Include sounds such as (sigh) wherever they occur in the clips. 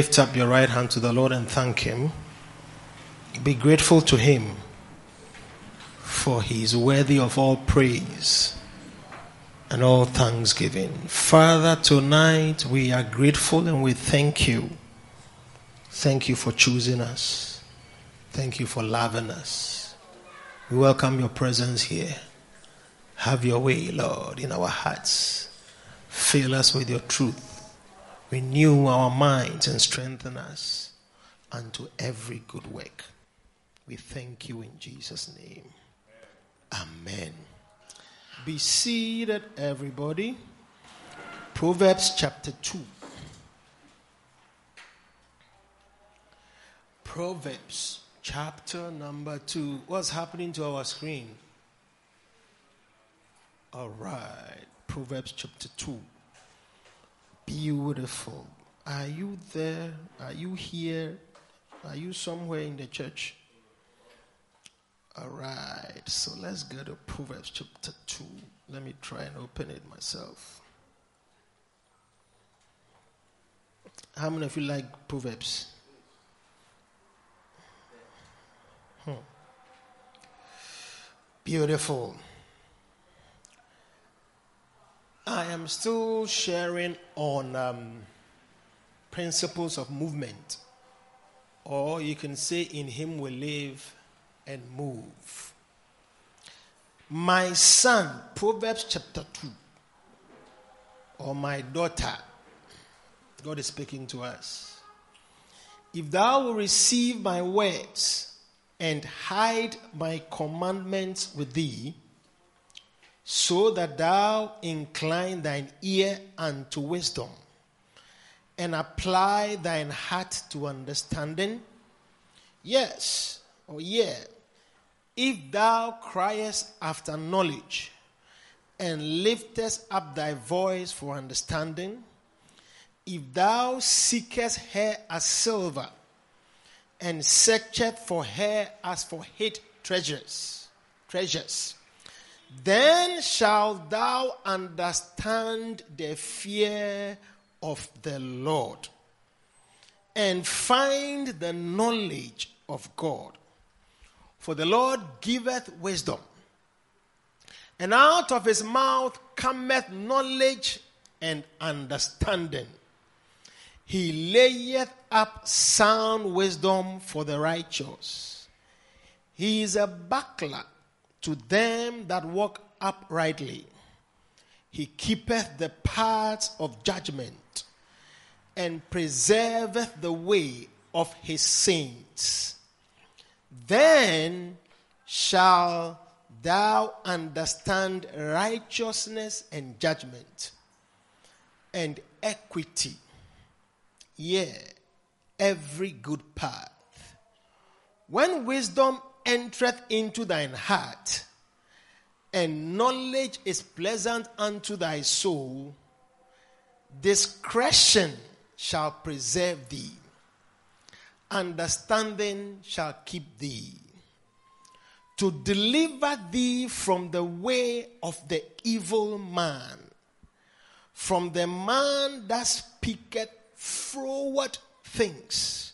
Lift up your right hand to the Lord and thank Him. Be grateful to Him, for He is worthy of all praise and all thanksgiving. Father, tonight we are grateful and we thank you. Thank you for choosing us. Thank you for loving us. We welcome your presence here. Have your way, Lord, in our hearts. Fill us with your truth. Renew our minds and strengthen us unto every good work. We thank you in Jesus' name. Amen. Be seated, everybody. Proverbs chapter 2. Proverbs chapter number 2. What's happening to our screen? All right. Proverbs chapter 2. Beautiful. Are you there? Are you here? Are you somewhere in the church? All right. So let's go to Proverbs chapter 2. Let me try and open it myself. How many of you like Proverbs? Hmm. Beautiful. I am still sharing on um, principles of movement, or you can say, In Him we live and move. My son, Proverbs chapter 2, or my daughter, God is speaking to us. If thou will receive my words and hide my commandments with thee, so that thou incline thine ear unto wisdom and apply thine heart to understanding? Yes, or oh yeah, if thou criest after knowledge and liftest up thy voice for understanding, if thou seekest her as silver and searcheth for her as for hid treasures, treasures, then shalt thou understand the fear of the Lord and find the knowledge of God. For the Lord giveth wisdom, and out of his mouth cometh knowledge and understanding. He layeth up sound wisdom for the righteous. He is a buckler to them that walk uprightly. He keepeth the paths of judgment and preserveth the way of his saints. Then shall thou understand righteousness and judgment and equity, yea, every good path. When wisdom entereth into thine heart, and knowledge is pleasant unto thy soul, discretion shall preserve thee, understanding shall keep thee, to deliver thee from the way of the evil man, from the man that speaketh froward things,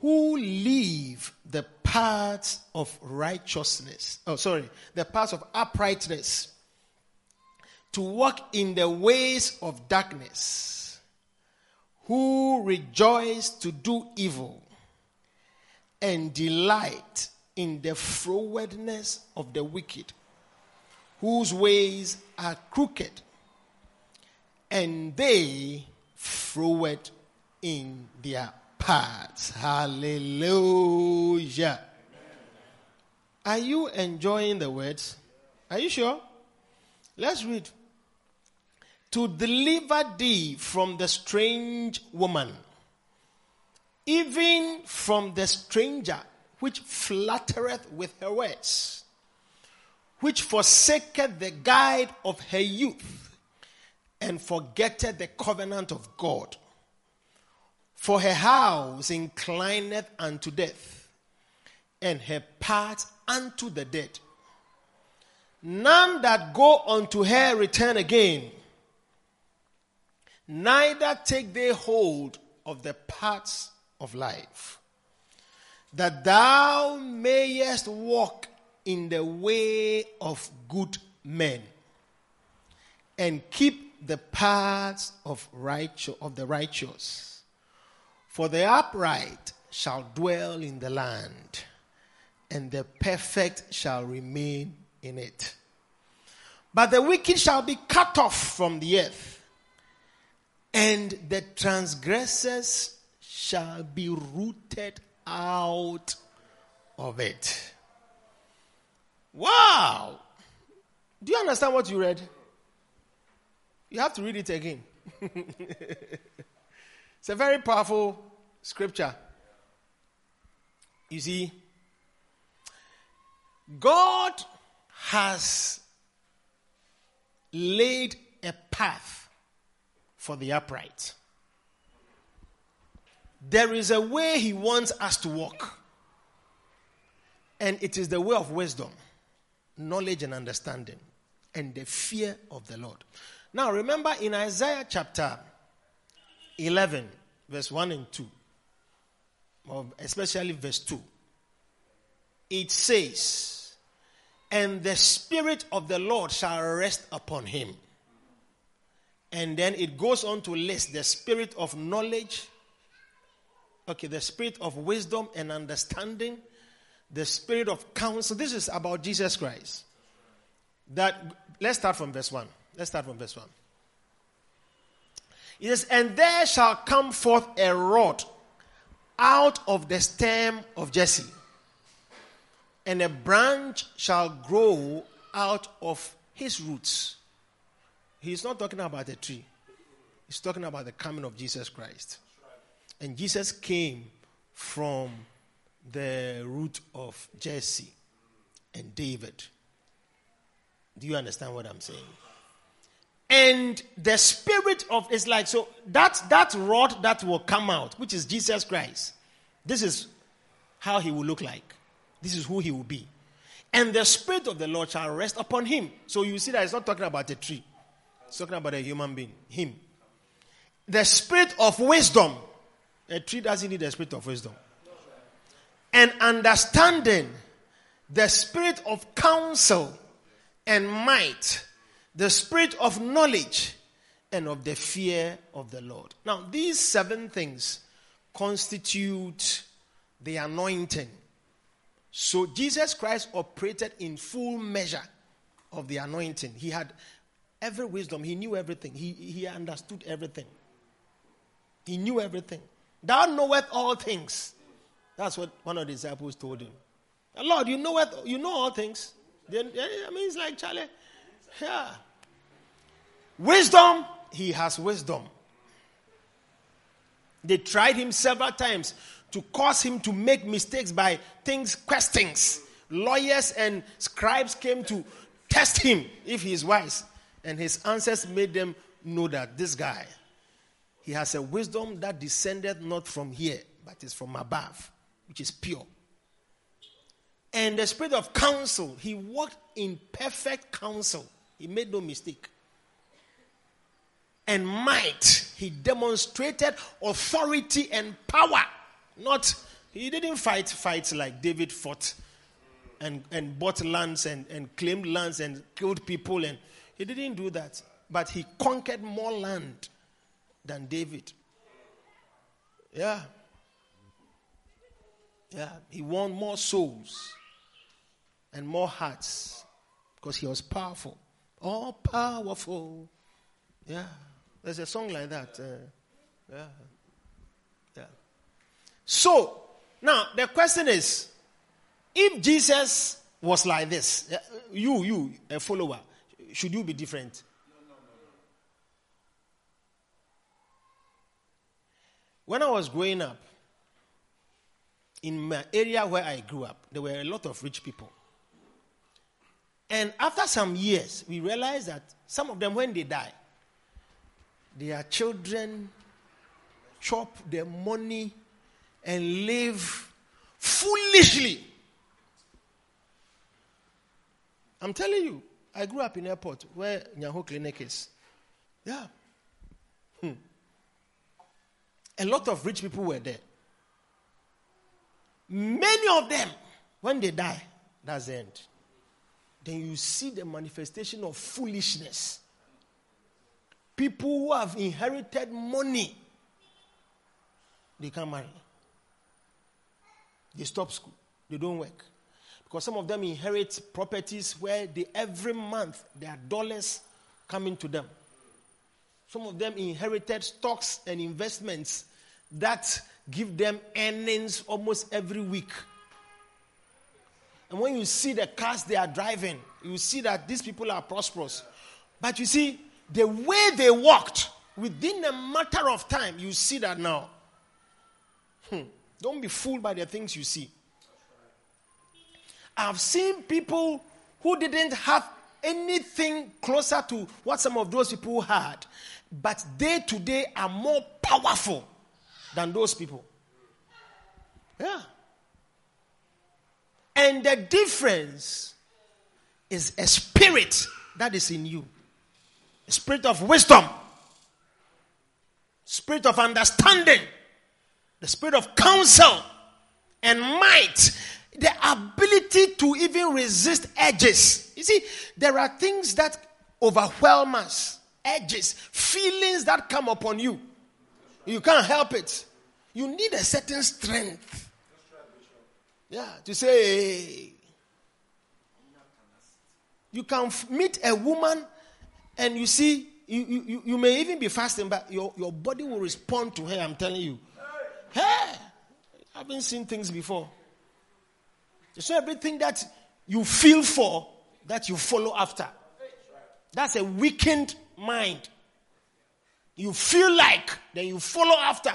who leave the paths of righteousness. Oh, sorry, the paths of uprightness. To walk in the ways of darkness. Who rejoice to do evil and delight in the frowardness of the wicked, whose ways are crooked, and they froward in their parts. Hallelujah. Are you enjoying the words? Are you sure? Let's read. To deliver thee from the strange woman, even from the stranger which flattereth with her words, which forsaketh the guide of her youth, and forgetteth the covenant of God. For her house inclineth unto death, and her path unto the dead. None that go unto her return again, neither take they hold of the paths of life, that thou mayest walk in the way of good men, and keep the paths of righteous of the righteous. For the upright shall dwell in the land and the perfect shall remain in it. But the wicked shall be cut off from the earth, and the transgressors shall be rooted out of it. Wow! Do you understand what you read? You have to read it again. (laughs) it's a very powerful scripture. You see, God has laid a path for the upright. There is a way He wants us to walk, and it is the way of wisdom, knowledge, and understanding, and the fear of the Lord. Now, remember in Isaiah chapter 11, verse 1 and 2, or especially verse 2, it says, and the Spirit of the Lord shall rest upon him. And then it goes on to list the spirit of knowledge, okay, the spirit of wisdom and understanding, the spirit of counsel. This is about Jesus Christ. That let's start from verse 1. Let's start from verse 1. It says, And there shall come forth a rod out of the stem of Jesse and a branch shall grow out of his roots. He's not talking about a tree, he's talking about the coming of Jesus Christ. And Jesus came from the root of Jesse and David. Do you understand what I'm saying? And the spirit of it's like so that that rod that will come out, which is Jesus Christ. This is how he will look like. This is who he will be. And the Spirit of the Lord shall rest upon him. So you see that it's not talking about a tree, it's talking about a human being, him. The Spirit of wisdom. A tree doesn't need the Spirit of wisdom. And understanding, the Spirit of counsel and might, the Spirit of knowledge and of the fear of the Lord. Now, these seven things constitute the anointing so Jesus Christ operated in full measure of the anointing. He had every wisdom, he knew everything, he, he understood everything. He knew everything. Thou knoweth all things. That's what one of the disciples told him. Lord, you know what you know all things. I mean it's like Charlie. Yeah. Wisdom, he has wisdom. They tried him several times to cause him to make mistakes by things, questions. Lawyers and scribes came to test him if he is wise. And his answers made them know that this guy, he has a wisdom that descended not from here, but is from above, which is pure. And the spirit of counsel, he walked in perfect counsel. He made no mistake. And might, he demonstrated authority and power. Not, he didn't fight fights like David fought and, and bought lands and, and claimed lands and killed people. And he didn't do that. But he conquered more land than David. Yeah. Yeah. He won more souls and more hearts because he was powerful. All powerful. Yeah. There's a song like that. Uh, yeah. Yeah. So, now the question is if Jesus was like this, you, you, a follower, should you be different? When I was growing up, in my area where I grew up, there were a lot of rich people. And after some years, we realized that some of them, when they die, their children chop their money and live foolishly. I'm telling you, I grew up in airport where Nyaho Clinic is. Yeah. Hmm. A lot of rich people were there. Many of them, when they die, that's the end. Then you see the manifestation of foolishness. People who have inherited money, they can't marry. They stop school. They don't work. Because some of them inherit properties where they, every month there are dollars coming to them. Some of them inherited stocks and investments that give them earnings almost every week. And when you see the cars they are driving, you see that these people are prosperous. But you see, the way they walked, within a matter of time, you see that now. Hmm. Don't be fooled by the things you see. I've seen people who didn't have anything closer to what some of those people had, but they today are more powerful than those people. Yeah. And the difference is a spirit that is in you spirit of wisdom, spirit of understanding, the spirit of counsel and might, the ability to even resist edges. You see, there are things that overwhelm us, edges, feelings that come upon you. You can't help it. You need a certain strength. Yeah, to say, you can meet a woman and you see, you, you, you may even be fasting, but your, your body will respond to her. I'm telling you. Hey, I've been seeing things before. Not everything that you feel for that you follow after. That's a weakened mind. You feel like, then you follow after.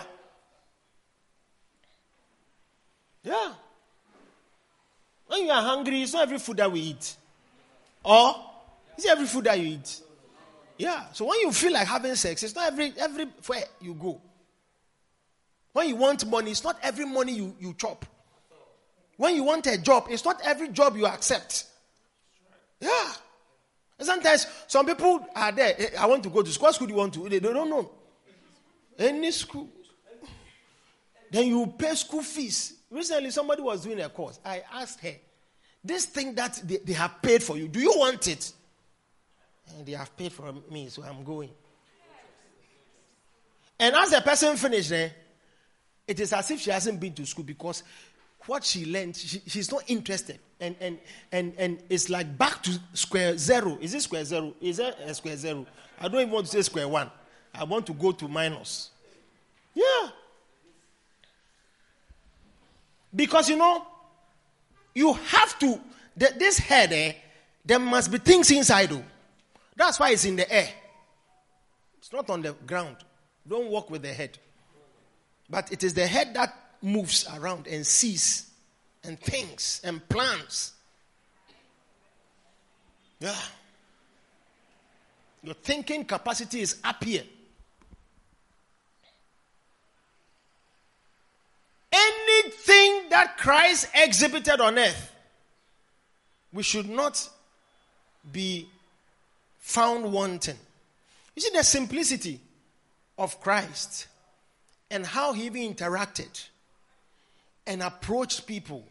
Yeah. When you are hungry, it's not every food that we eat. Or it's every food that you eat. Yeah. So when you feel like having sex, it's not every everywhere you go. When you want money, it's not every money you, you chop. When you want a job, it's not every job you accept. Yeah. And sometimes some people are there. Hey, I want to go to school. What school do you want to? They don't know. Any school. Then you pay school fees. Recently, somebody was doing a course. I asked her, This thing that they, they have paid for you, do you want it? And they have paid for me, so I'm going. And as the person finished there, it is as if she hasn't been to school because what she learned, she, she's not interested. And, and, and, and it's like back to square zero. Is it square zero? Is it a square zero? I don't even want to say square one. I want to go to minus. Yeah. Because you know, you have to, this head, eh, there must be things inside. Though. That's why it's in the air. It's not on the ground. Don't walk with the head. But it is the head that moves around and sees and thinks and plans. Yeah. Your thinking capacity is up here. Anything that Christ exhibited on earth, we should not be found wanting. You see the simplicity of Christ and how he even interacted and approached people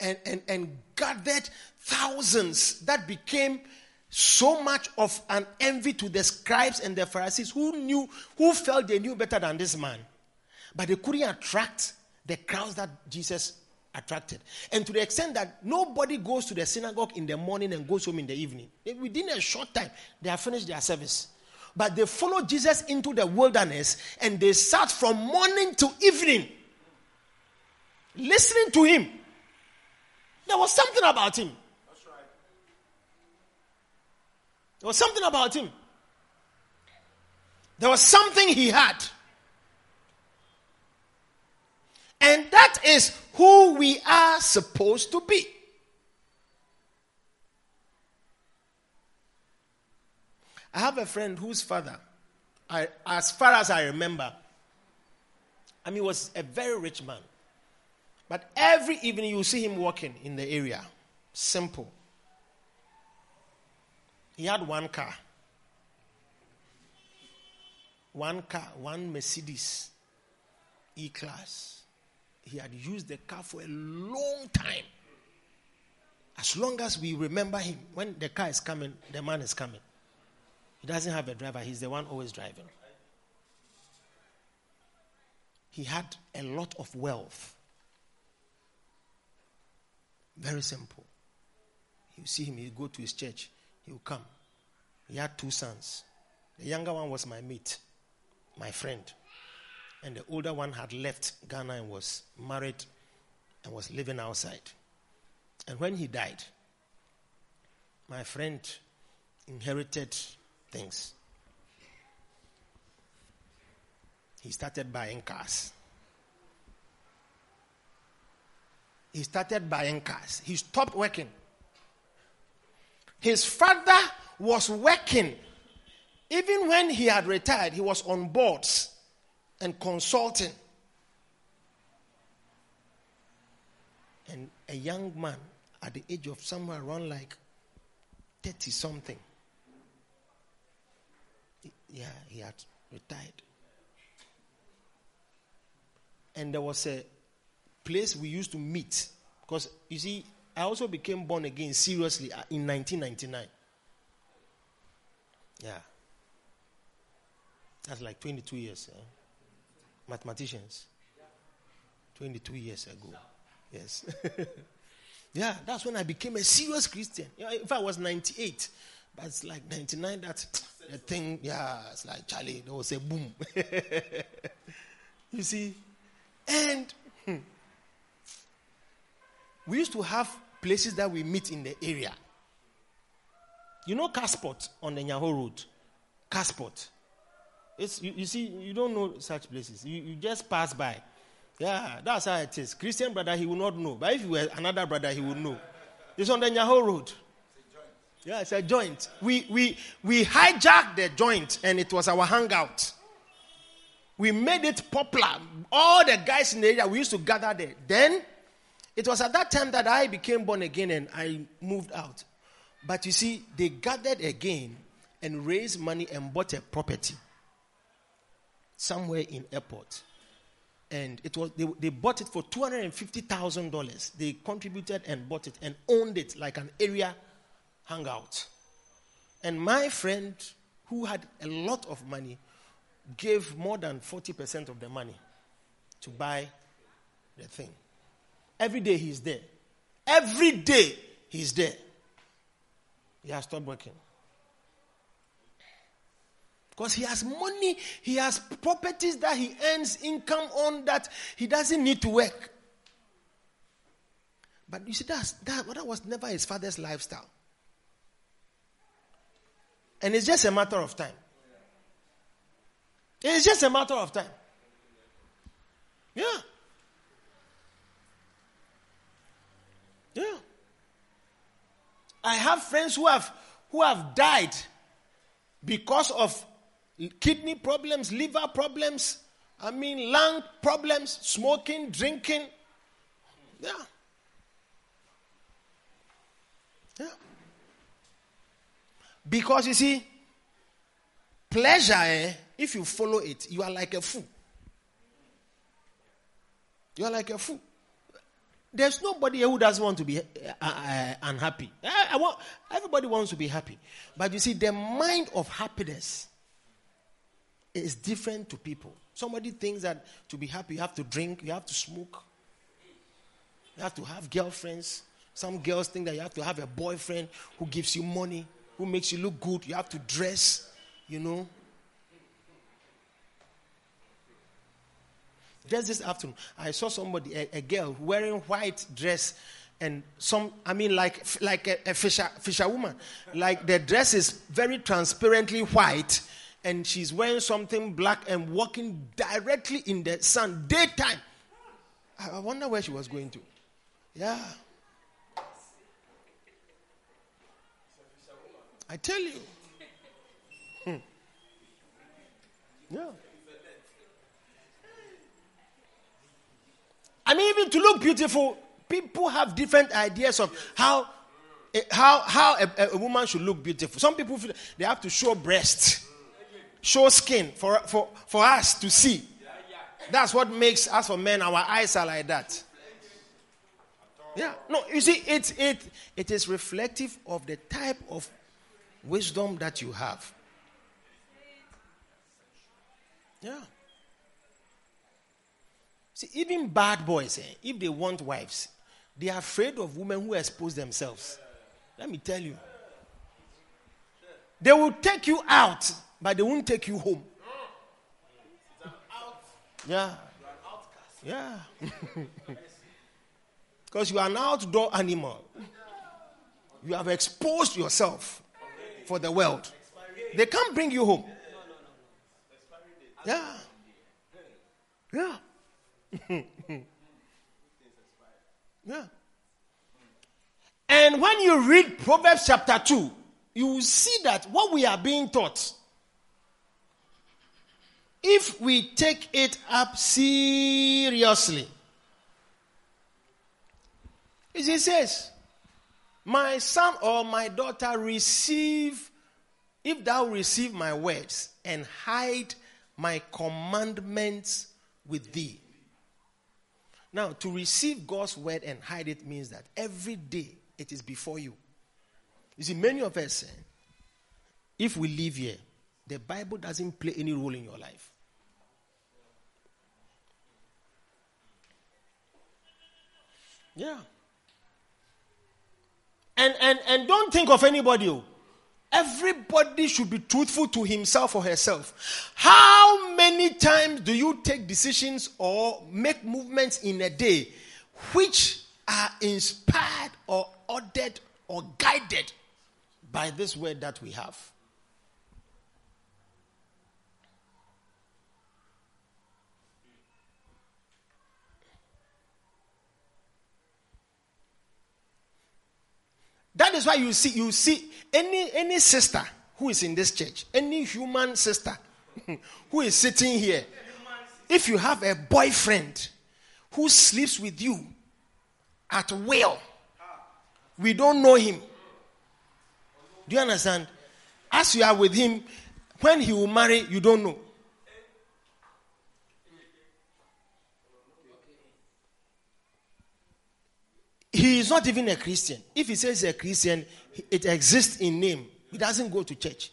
and, and, and gathered thousands that became so much of an envy to the scribes and the Pharisees who knew, who felt they knew better than this man. But they couldn't attract the crowds that Jesus attracted. And to the extent that nobody goes to the synagogue in the morning and goes home in the evening. Within a short time, they have finished their service. But they followed Jesus into the wilderness and they sat from morning to evening listening to him. There was something about him. There was something about him. There was something he had. And that is who we are supposed to be. I have a friend whose father, I, as far as I remember, I mean, was a very rich man. But every evening you see him walking in the area. Simple. He had one car. One car, one Mercedes E Class. He had used the car for a long time. As long as we remember him, when the car is coming, the man is coming. He doesn't have a driver, he's the one always driving. He had a lot of wealth. Very simple. You see him, you go to his church, he will come. He had two sons. The younger one was my mate, my friend. And the older one had left Ghana and was married and was living outside. And when he died, my friend inherited things. He started buying cars. He started buying cars. He stopped working. His father was working. Even when he had retired, he was on boards and consulting. And a young man at the age of somewhere around like 30 something. Yeah, he had retired. And there was a place we used to meet. Because, you see, I also became born again seriously uh, in 1999. Yeah. That's like 22 years. Eh? Mathematicians. 22 years ago. Yes. (laughs) yeah, that's when I became a serious Christian. If I was 98, but it's like 99, that the thing, yeah, it's like Charlie, there was a boom. (laughs) you see? And hmm, we used to have places that we meet in the area. You know Casport on the Nyaho Road? Casport. It's, you, you, see, you don't know such places. You, you just pass by. Yeah, that's how it is. Christian brother, he will not know. But if you were another brother, he would know. It's on the Nyaho Road. Yeah, it's a joint. We, we, we hijacked the joint and it was our hangout. We made it popular. All the guys in the area, we used to gather there. Then it was at that time that I became born again and I moved out. But you see, they gathered again and raised money and bought a property somewhere in airport. And it was they, they bought it for two hundred and fifty thousand dollars. They contributed and bought it and owned it like an area hangout. And my friend, who had a lot of money, gave more than forty percent of the money to buy the thing. Every day he's there. Every day he's there. He has stopped working. Because he has money, he has properties that he earns income on that he doesn't need to work. But you see, that's, that, that was never his father's lifestyle. And it's just a matter of time. It's just a matter of time. Yeah. Yeah. I have friends who have who have died because of kidney problems, liver problems, I mean lung problems, smoking, drinking. Yeah. Yeah. Because you see, pleasure, eh, if you follow it, you are like a fool. You are like a fool. There's nobody who doesn't want to be uh, uh, unhappy. I, I want, everybody wants to be happy. But you see, the mind of happiness is different to people. Somebody thinks that to be happy, you have to drink, you have to smoke, you have to have girlfriends. Some girls think that you have to have a boyfriend who gives you money, who makes you look good, you have to dress, you know. Just this afternoon, I saw somebody, a, a girl, wearing white dress and some i mean like like a, a fisher fisherwoman like the dress is very transparently white and she's wearing something black and walking directly in the sun daytime. I, wonder where she was going to. Yeah. I tell you. Hmm. Yeah. I mean, even to look beautiful, people have different ideas of how eh, how how a, a, woman should look beautiful. Some people feel they have to show breast, show skin for for for us to see. That's what makes us for men. Our eyes are like that. Yeah. No, you see, it it it is reflective of the type of wisdom that you have. Yeah. See, even bad boys, eh, if they want wives, they are afraid of women who expose themselves. Let me tell you. They will take you out, but they won't take you home. Yeah. Yeah. (laughs) Because you are an outdoor animal. You have exposed yourself for the world. They can't bring you home. Yeah. Yeah. (laughs) yeah. And when you read Proverbs chapter 2, you will see that what we are being taught, if we take it up seriously, it says, My son or my daughter, receive, if thou receive my words and hide my commandments with thee. Now, to receive God's word and hide it means that every day it is before you. You see, many of us, eh, if we live here, the Bible doesn't play any role in your life. Yeah. And and and don't think of anybody. Oh. Everybody should be truthful to himself or herself. How many times do you take decisions or make movements in a day which are inspired or ordered or guided by this word that we have? That is why you see you see any any sister who is in this church, any human sister (laughs) who is sitting here, if you have a boyfriend who sleeps with you at will, we don't know him. Do you understand? As you are with him, when he will marry, you don't know. He is not even a Christian. If he says he's a Christian, it exists in name. He doesn't go to church.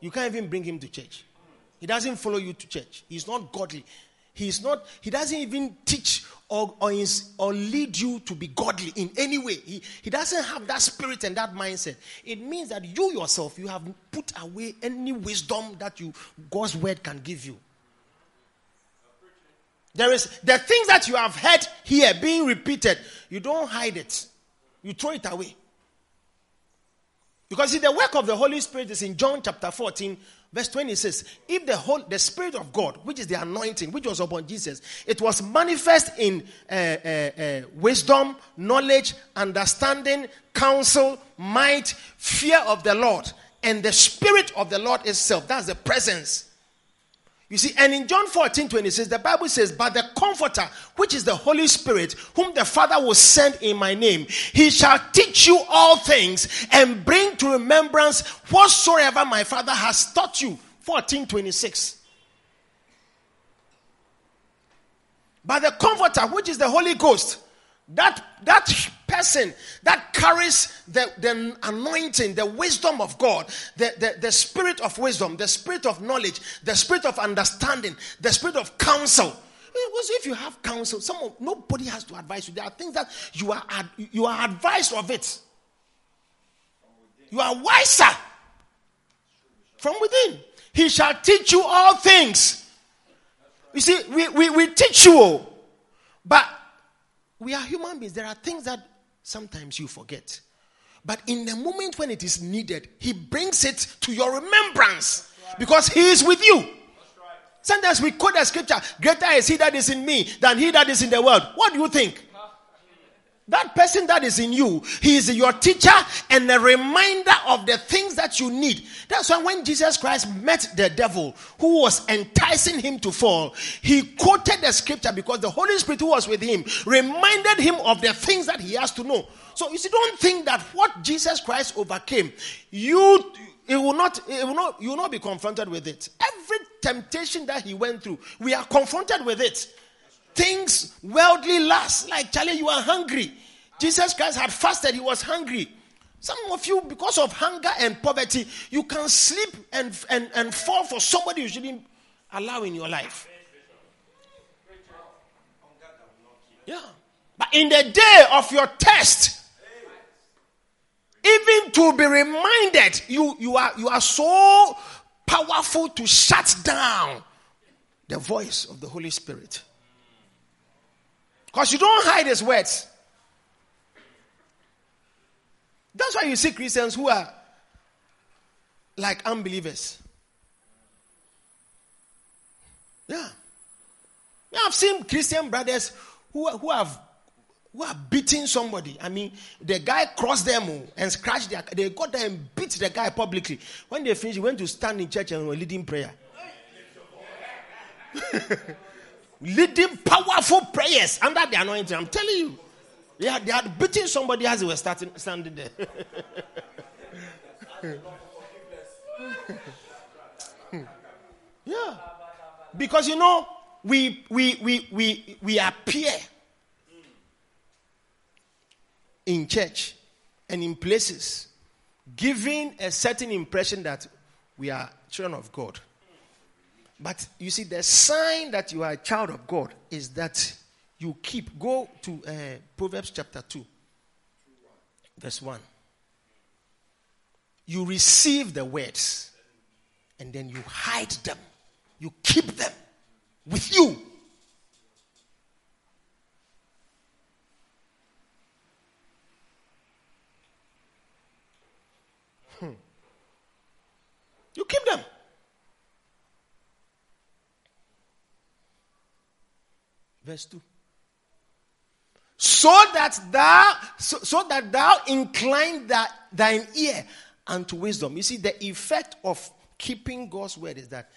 You can't even bring him to church. He doesn't follow you to church. He's not godly. He's not, he doesn't even teach or, or, or lead you to be godly in any way. He, he doesn't have that spirit and that mindset. It means that you yourself, you have put away any wisdom that you God's word can give you. There is the things that you have heard here being repeated, you don't hide it. You throw it away. Because see, the work of the Holy Spirit is in John chapter 14, verse 20 says, If the whole the Spirit of God, which is the anointing, which was upon Jesus, it was manifest in uh, uh, uh, wisdom, knowledge, understanding, counsel, might, fear of the Lord, and the Spirit of the Lord itself. That's the presence. You see, and in John 14 26, the Bible says, But the Comforter, which is the Holy Spirit, whom the Father will send in my name, he shall teach you all things and bring to remembrance whatsoever my Father has taught you. 14 26. But the Comforter, which is the Holy Ghost, that, that person that carries the, the anointing, the wisdom of God, the, the, the spirit of wisdom, the spirit of knowledge, the spirit of understanding, the spirit of counsel. Because if you have counsel, someone nobody has to advise you. There are things that you are you are advised of it. You are wiser from within. He shall teach you all things You see, we, we, we teach you, but we are human beings. There are things that sometimes you forget. But in the moment when it is needed, He brings it to your remembrance because He is with you. Sometimes we quote the scripture, Greater is He that is in me than He that is in the world. What do you think? That person that is in you, he is your teacher and a reminder of the things that you need. That's why when Jesus Christ met the devil who was enticing him to fall, he quoted the scripture because the Holy Spirit who was with him reminded him of the things that he has to know. So you see, don't think that what Jesus Christ overcame, you it will not, it will not, you will not be confronted with it. Every temptation that he went through, we are confronted with it things worldly lust. Like, Charlie, you are hungry. Jesus Christ had fasted, he was hungry. Some of you, because of hunger and poverty, you can sleep and, and, and fall for somebody you shouldn't allow in your life. Yeah. But in the day of your test, even to be reminded, you, you, are, you are so powerful to shut down the voice of the Holy Spirit. Because you don't hide his words. That's why you see Christians who are like unbelievers. Yeah. yeah I've seen Christian brothers who, who have who are beating somebody. I mean, the guy crossed them oh, and scratched their. They got there and beat the guy publicly. When they finished, he went to stand in church and were leading prayer. (laughs) leading powerful prayers under the anointing. I'm telling you. Had, they had beaten somebody as they were starting, standing there. (laughs) yeah. Because you know, we we we we we appear in church and in places giving a certain impression that we are children of God. But you see, the sign that you are a child of God is that you keep. Go to uh, Proverbs chapter 2, verse 1. You receive the words and then you hide them, you keep them with you. Hmm. You keep them. Verse 2. So that thou so, so that thou incline that thine ear unto wisdom. You see, the effect of keeping God's word is that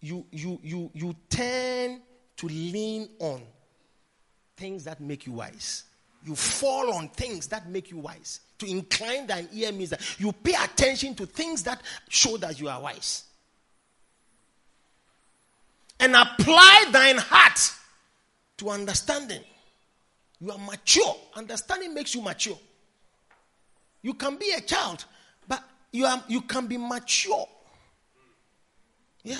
you you you you turn to lean on things that make you wise. You fall on things that make you wise. To incline thine ear means that you pay attention to things that show that you are wise. And apply thine heart to understanding. You are mature. Understanding makes you mature. You can be a child, but you, are, you can be mature. Yeah.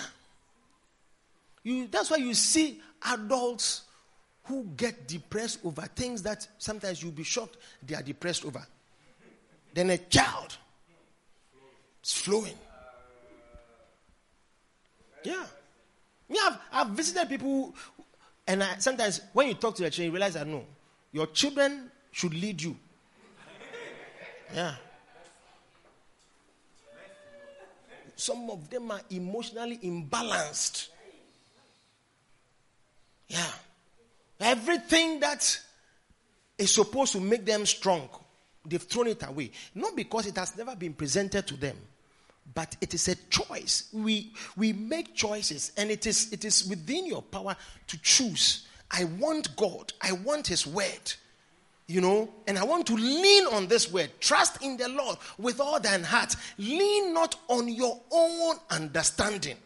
You, that's why you see adults who get depressed over things that sometimes you'll be shocked they are depressed over. Then a child is flowing. Yeah. Yeah, I've, I've visited people and I, sometimes when you talk to your children, you realize that no, your children should lead you. Yeah. Some of them are emotionally imbalanced. Yeah. Everything that is supposed to make them strong, they've thrown it away. Not because it has never been presented to them, but it is a choice. We, we make choices, and it is, it is within your power to choose. I want God, I want His word, you know, and I want to lean on this word. Trust in the Lord with all thine heart. Lean not on your own understanding.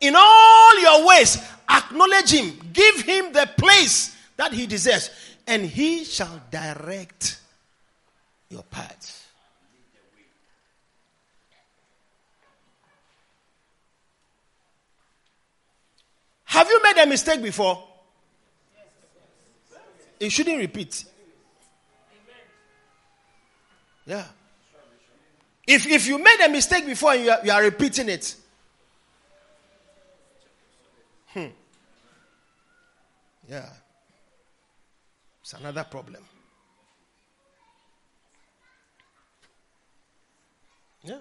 In all your ways, acknowledge Him, give Him the place that He deserves, and He shall direct your paths. Have you made a mistake before? It shouldn't repeat. Yeah. If, if you made a mistake before and you are, you are repeating it, hmm. Yeah. It's another problem. Yeah.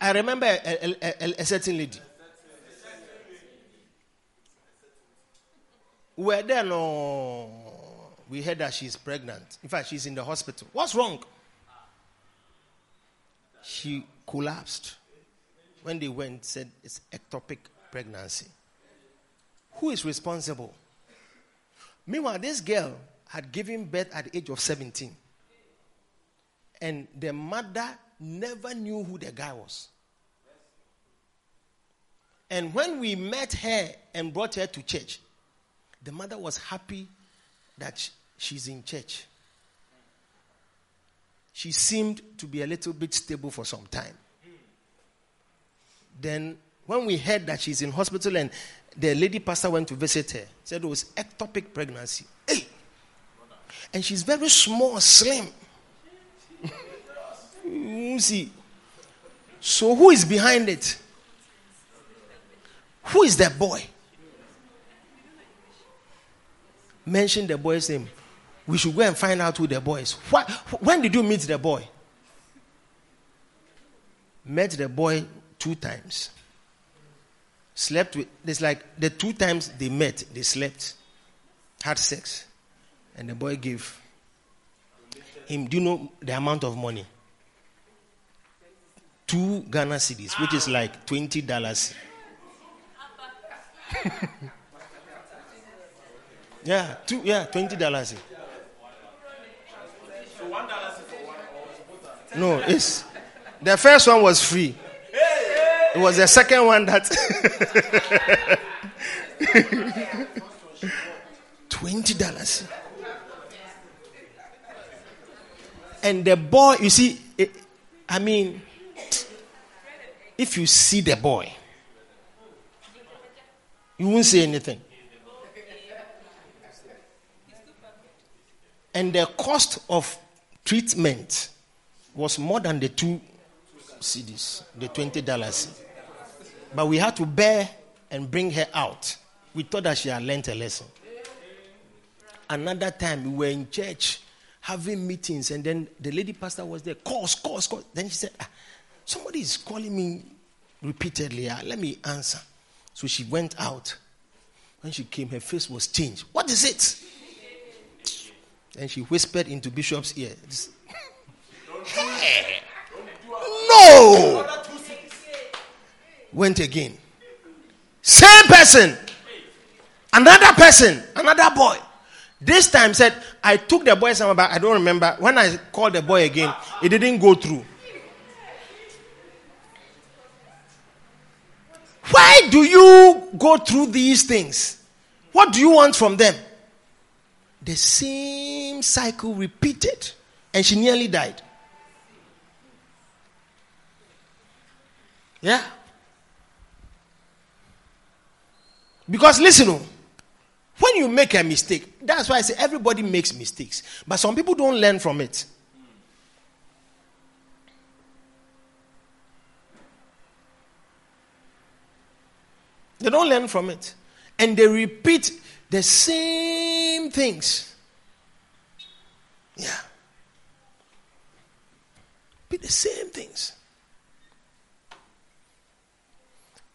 I remember a, a, a, a certain lady. We were there, no. We heard that she's pregnant. In fact, she's in the hospital. What's wrong? She collapsed. When they went, said it's ectopic pregnancy. Who is responsible? Meanwhile, this girl had given birth at the age of 17. And the mother never knew who the guy was. And when we met her and brought her to church, the mother was happy that she's in church. She seemed to be a little bit stable for some time. Then, when we heard that she's in hospital and the lady pastor went to visit her, said it was ectopic pregnancy. Hey! And she's very small, slim. (laughs) you see. So, who is behind it? Who is that boy? Mention the boy's name. We should go and find out who the boy is. What, when did you meet the boy? Met the boy two times. Slept with, it's like the two times they met, they slept, had sex, and the boy gave him, do you know the amount of money? Two Ghana cedis, which is like $20. (laughs) yeah, two, yeah, $20. No, it's the first one was free. It was the second one that. (laughs) Twenty dollars. And the boy, you see, it, I mean, if you see the boy, you won't say anything. And the cost of treatment was more than the two cedis, the twenty dollars. But we had to bear and bring her out. We thought that she had learned a lesson. Another time we were in church having meetings, and then the lady pastor was there. Calls, calls, calls. Then she said, ah, Somebody is calling me repeatedly. Ah, let me answer. So she went out. When she came, her face was changed. What is it? And she whispered into Bishop's ear. hey, (laughs) no! Went again. Same person. Another person. Another boy. This time said, I took the boy somewhere, but I don't remember. When I called the boy again, it didn't go through. Why do you go through these things? What do you want from them? The same cycle repeated, and she nearly died. Yeah. Because listen, oh, when you make a mistake, that's why I say everybody makes mistakes, but some people don't learn from it. They don't learn from it. And they repeat the same things. Yeah. Be the same things.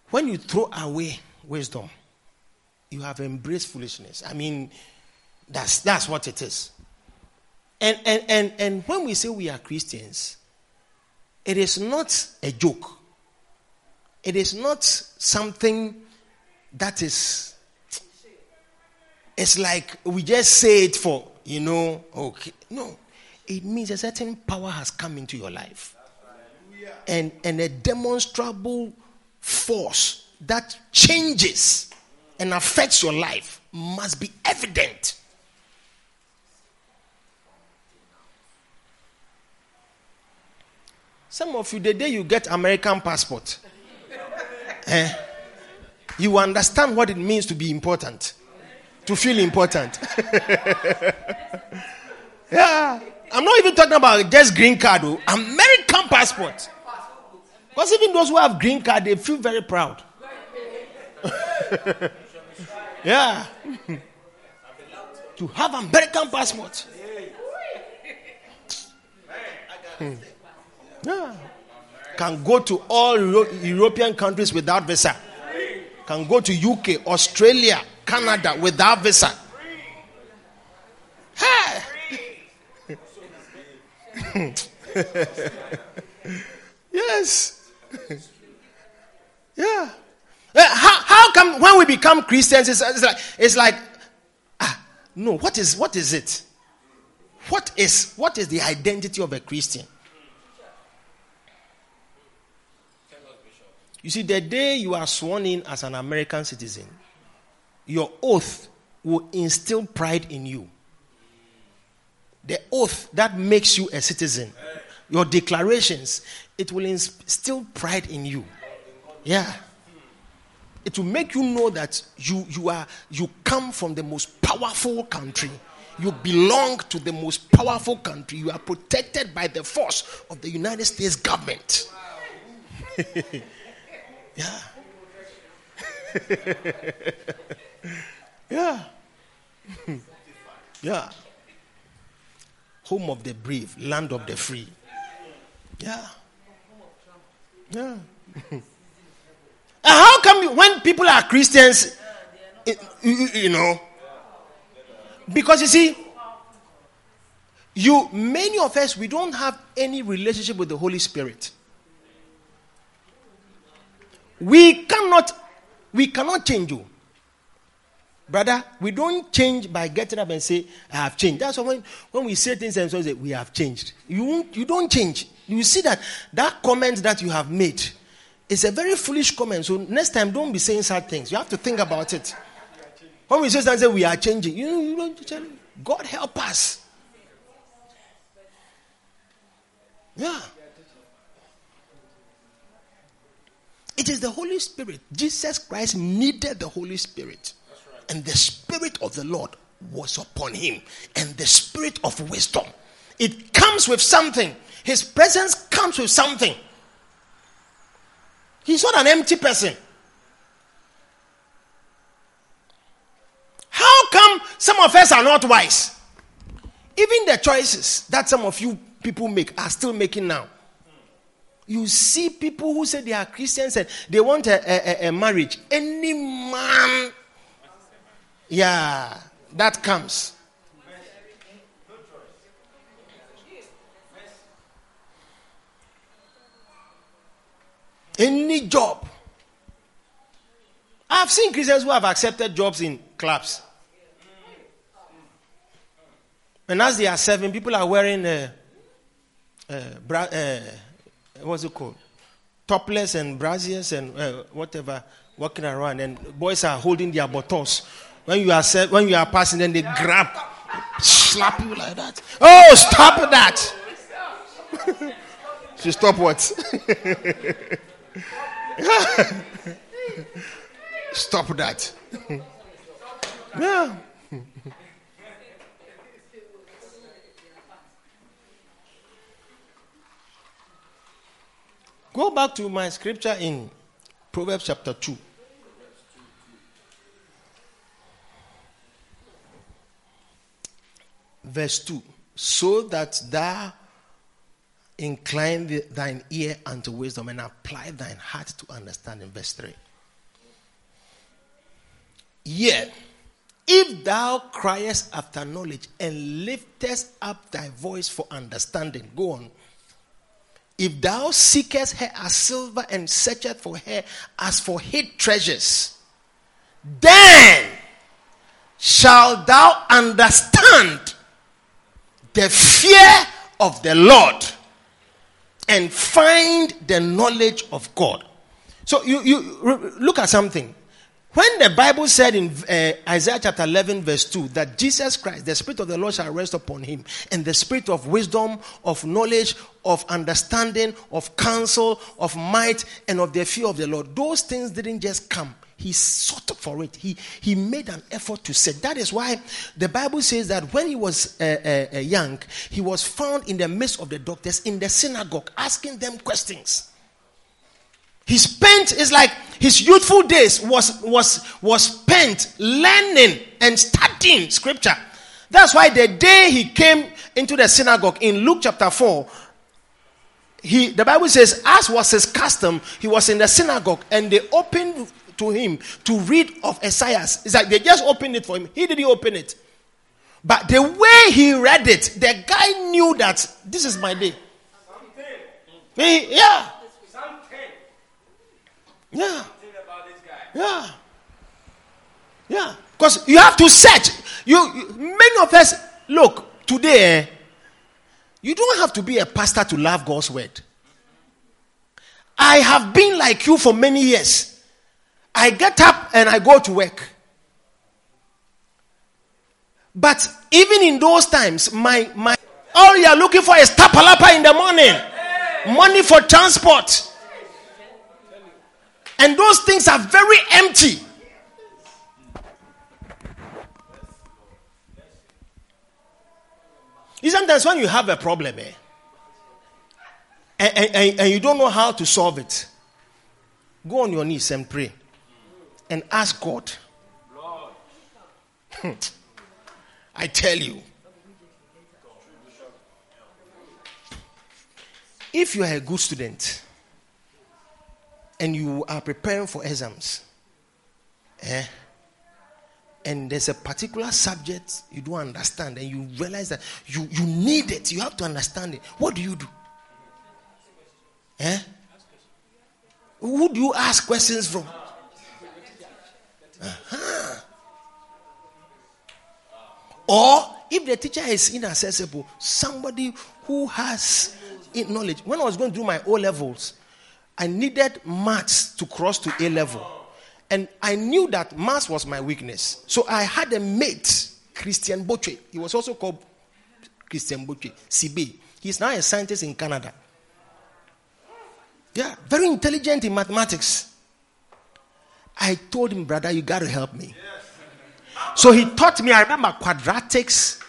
When you throw away wisdom, you have embraced foolishness. I mean, that's that's what it is. And and and and when we say we are Christians, it is not a joke. It is not something that is it's like we just say it for, you know, okay. No. It means a certain power has come into your life. And and a demonstrable force that changes and affects your life must be evident. Some of you, the day you get American passport, (laughs) eh, you understand what it means to be important, to feel important. (laughs) yeah, I'm not even talking about just green card, oh, American passport. Because even those who have green card, they feel very proud. (laughs) Yeah. (laughs) to have American passport. Yeah. Can go to all Euro- European countries without visa. Can go to UK, Australia, Canada without visa. Hey. (laughs) yes. yeah. How, how come when we become Christians, it's, it's like, it's like ah, no, what is, what is it? What is, what is the identity of a Christian? You see, the day you are sworn in as an American citizen, your oath will instill pride in you. The oath that makes you a citizen, your declarations, it will instill pride in you. Yeah. It will make you know that you, you are you come from the most powerful country. You belong to the most powerful country. You are protected by the force of the United States government. (laughs) yeah. (laughs) (laughs) yeah. (laughs) yeah. Home of the brave, land of the free. Yeah. Yeah. (laughs) how come when people are Christians, you know, because you see, you many of us we don't have any relationship with the Holy Spirit. We cannot, we cannot change you. Brother, we don't change by getting up and say, I have changed. That's why when, when we say things and so say, we have changed. You, you don't change. You see that that comment that you have made is a very foolish comment. So next time, don't be saying sad things. You have to think about it. When we say something, we are changing. You, you don't tell God help us. Yeah. It is the Holy Spirit. Jesus Christ needed the Holy Spirit. And the Spirit of the Lord was upon him. And the Spirit of wisdom. It comes with something. His presence comes with something. He's not an empty person. How come some of us are not wise? Even the choices that some of you people make are still making now. You see people who say they are Christians and they want a, a, a marriage. Any man yeah, that comes. Any job. I've seen Christians who have accepted jobs in clubs. And as they are serving, people are wearing, uh, uh, bra- uh, what's it called? Topless and braziers and uh, whatever, walking around. And boys are holding their bottles when you are when you are passing, then they grab, slap you like that. Oh, oh stop that! (laughs) She stop what? (laughs) stop that. (laughs) yeah. Go back to my scripture in Proverbs chapter 2. Verse 2 so that thou incline thine ear unto wisdom and apply thine heart to understanding. Verse 3. Yet, if thou criest after knowledge and liftest up thy voice for understanding, go on. If thou seekest her as silver and searchest for her as for hid treasures, then shalt thou understand the fear of the Lord and find the knowledge of God. So you, you look at something. When the Bible said in uh, Isaiah chapter 11, verse 2, that Jesus Christ, the Spirit of the Lord shall rest upon him, and the Spirit of wisdom, of knowledge, of understanding, of counsel, of might, and of the fear of the Lord, those things didn't just come he sought for it. He, he made an effort to say. That is why the Bible says that when he was uh, uh, uh, young, he was found in the midst of the doctors in the synagogue asking them questions. He spent, it's like his youthful days was, was, was spent learning and studying scripture. That's why the day he came into the synagogue in Luke chapter 4, he, the Bible says, as was his custom, he was in the synagogue and they opened to him to read of Esaias. It's like they just opened it for him. He didn't open it. But the way he read it, the guy knew that this is my day. He, yeah. Yeah. Yeah. Yeah. Because you have to search. You, you, many of us look today. Eh, you don't have to be a pastor to love God's word. I have been like you for many years. I get up and I go to work. But even in those times, my my all you are looking for is tapalapa in the morning, money for transport. And those things are very empty. Isn't Sometimes when you have a problem, eh, and, and, and you don't know how to solve it, go on your knees and pray and ask God. (laughs) I tell you. If you are a good student and you are preparing for exams, eh, and there's a particular subject you don't understand and you realize that you, you need it, you have to understand it, what do you do? Eh? Who do you ask questions from? Uh-huh. Or if the teacher is inaccessible, somebody who has knowledge. When I was going through my O levels, I needed maths to cross to A level. And I knew that maths was my weakness. So I had a mate, Christian Boche. He was also called Christian Boche, CB. He's now a scientist in Canada. Yeah, very intelligent in mathematics. I told him, brother, you got to help me. So he taught me, I remember quadratics,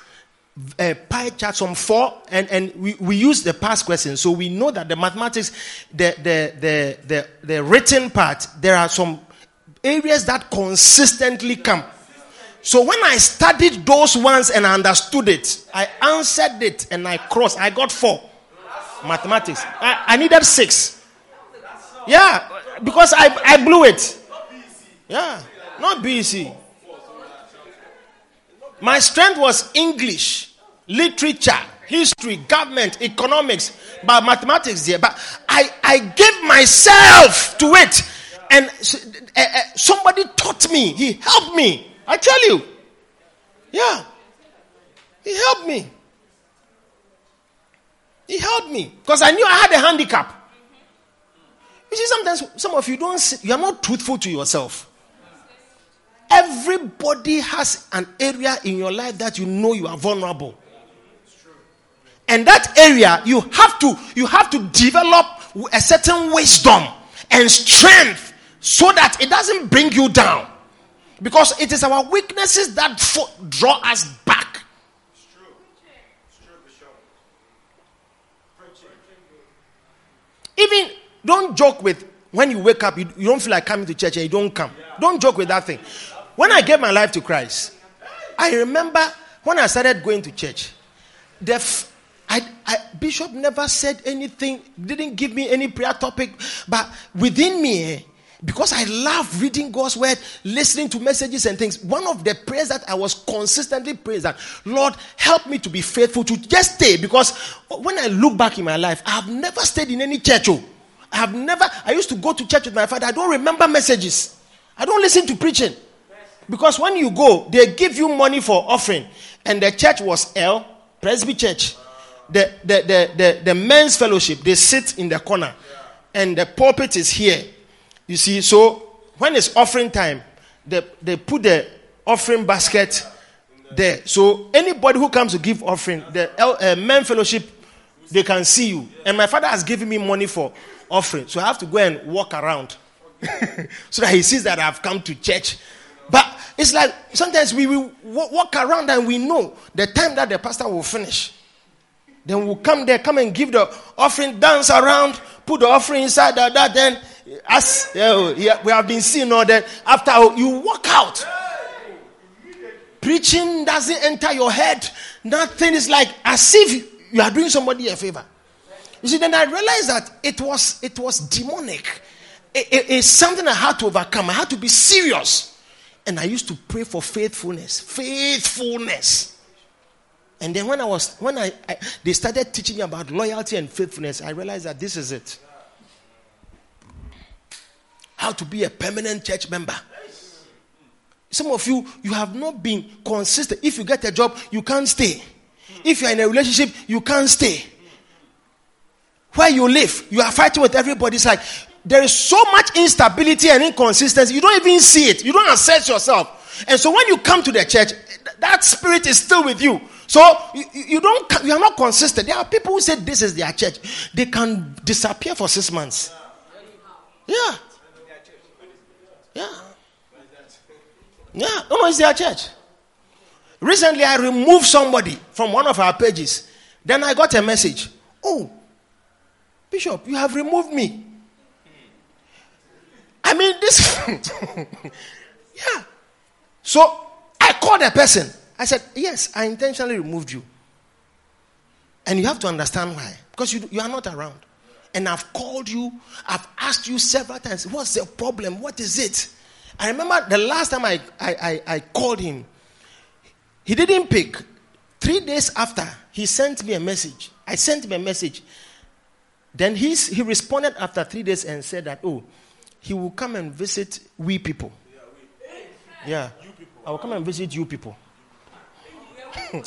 uh, pie chart, some four, and, and we, we use the past question. So we know that the mathematics, the, the, the, the, the written part, there are some areas that consistently come. So when I studied those ones and I understood it, I answered it and I crossed. I got four. Mathematics. I, I needed six. Yeah, because I, I blew it. Yeah, not BC. My strength was English, literature, history, government, economics, but mathematics there. But I, I gave myself to it. And uh, uh, somebody taught me. He helped me. I tell you. Yeah. He helped me. He helped me. Because I knew I had a handicap. You see, sometimes some of you don't, you are not truthful to yourself. Everybody has an area in your life that you know you are vulnerable. And that area you have to you have to develop a certain wisdom and strength so that it doesn't bring you down. Because it is our weaknesses that draw us back. It's true. It's true, Even don't joke with when you wake up, you, you don't feel like coming to church and you don't come. Don't joke with that thing. When I gave my life to Christ, I remember when I started going to church, the f- I, I, Bishop never said anything, didn't give me any prayer topic, but within me, eh, because I love reading God's word, listening to messages and things, one of the prayers that I was consistently praying that, Lord, help me to be faithful to just stay. Because when I look back in my life, I have never stayed in any church. Oh. I have never, I used to go to church with my father. I don't remember messages. I don't listen to preaching. Because when you go, they give you money for offering. And the church was L, Presby Church. The, the, the, the, the men's fellowship, they sit in the corner. And the pulpit is here. You see, so when it's offering time, they, they put the offering basket there. So anybody who comes to give offering, the uh, men fellowship, they can see you. And my father has given me money for offering. So I have to go and walk around (laughs) so that he sees that I've come to church. But it's like sometimes we will walk around and we know the time that the pastor will finish. Then we'll come there, come and give the offering, dance around, put the offering inside that, then as oh, yeah, we have been seeing all that, after oh, you walk out, preaching doesn't enter your head. Nothing is like as if you are doing somebody a favor. You see, then I realized that it was it was demonic. It, it, it's something I had to overcome. I had to be serious. And I used to pray for faithfulness. Faithfulness. And then when I was when I, I they started teaching me about loyalty and faithfulness, I realized that this is it. How to be a permanent church member. Some of you, you have not been consistent. If you get a job, you can't stay. If you're in a relationship, you can't stay. Where you live, you are fighting with everybody. It's like there is so much instability and inconsistency. You don't even see it. You don't assess yourself. And so when you come to the church, that spirit is still with you. So you, you don't you are not consistent. There are people who say this is their church. They can disappear for six months. Yeah. Yeah. Yeah. No, it's their church. Recently, I removed somebody from one of our pages. Then I got a message. Oh, Bishop, you have removed me. I mean, this. (laughs) yeah. So I called a person. I said, Yes, I intentionally removed you. And you have to understand why. Because you, you are not around. And I've called you, I've asked you several times, What's the problem? What is it? I remember the last time I, I, I, I called him, he didn't pick. Three days after, he sent me a message. I sent him a message. Then he's, he responded after three days and said that, Oh, he will come and visit we people. Yeah. I will come and visit you people. (laughs)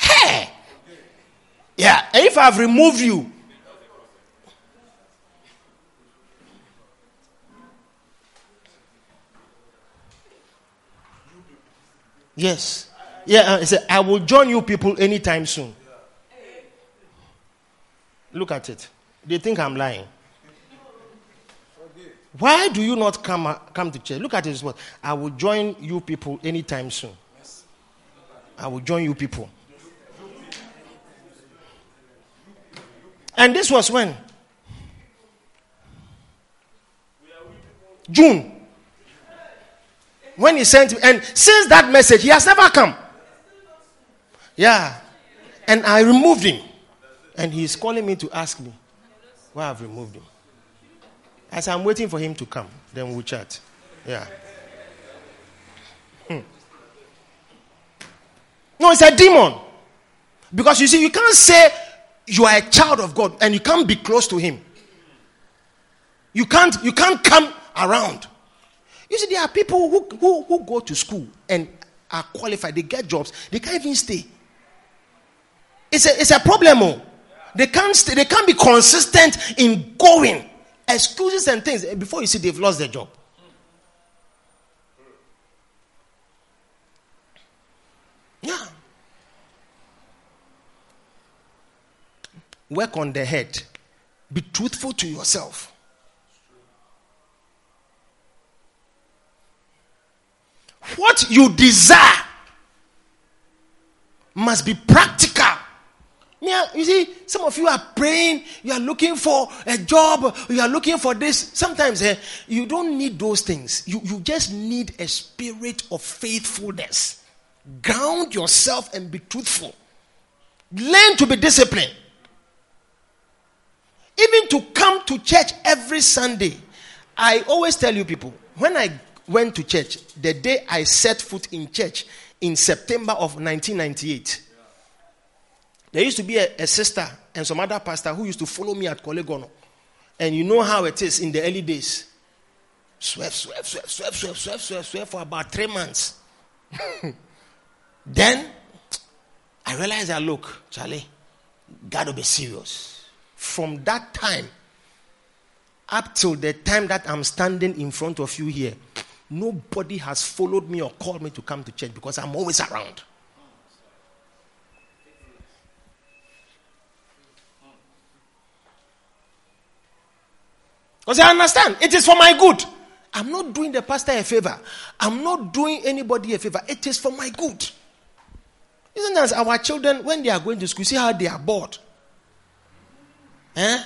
hey! Yeah, if I've removed you, Yes. Yeah, uh, he said, I will join you people anytime soon. Look at it. They think I'm lying. Why do you not come, uh, come to church? Look at this word. I will join you people anytime soon. I will join you people. And this was when? June. When he sent me, and since that message, he has never come. Yeah. And I removed him. And he's calling me to ask me why I've removed him. As I'm waiting for him to come, then we'll chat. Yeah. Hmm. No, it's a demon. Because you see, you can't say you are a child of God and you can't be close to him. You can't, you can't come around. You see, there are people who, who, who go to school and are qualified, they get jobs, they can't even stay. It's a, it's a problem. Oh. They can't stay, they can't be consistent in going excuses and things eh, before you see they've lost their job. Yeah. Work on the head. Be truthful to yourself. What you desire must be practical. You see, some of you are praying, you are looking for a job, you are looking for this. Sometimes eh, you don't need those things. You, you just need a spirit of faithfulness. Ground yourself and be truthful. Learn to be disciplined. Even to come to church every Sunday. I always tell you people, when I went to church, the day I set foot in church in September of 1998, there used to be a, a, sister and some other pastor who used to follow me at Korle Gonno. And you know how it is in the early days. Sweat, sweat, sweat, sweat, sweat, sweat, sweat, sweat for about three months. (laughs) then I realized that look, Charlie, gotta be serious. From that time up till the time that I'm standing in front of you here, nobody has followed me or called me to come to church because I'm always around. Because I understand it is for my good. I'm not doing the pastor a favor. I'm not doing anybody a favor. It is for my good. Isn't that our children, when they are going to school, see how they are bored? Eh?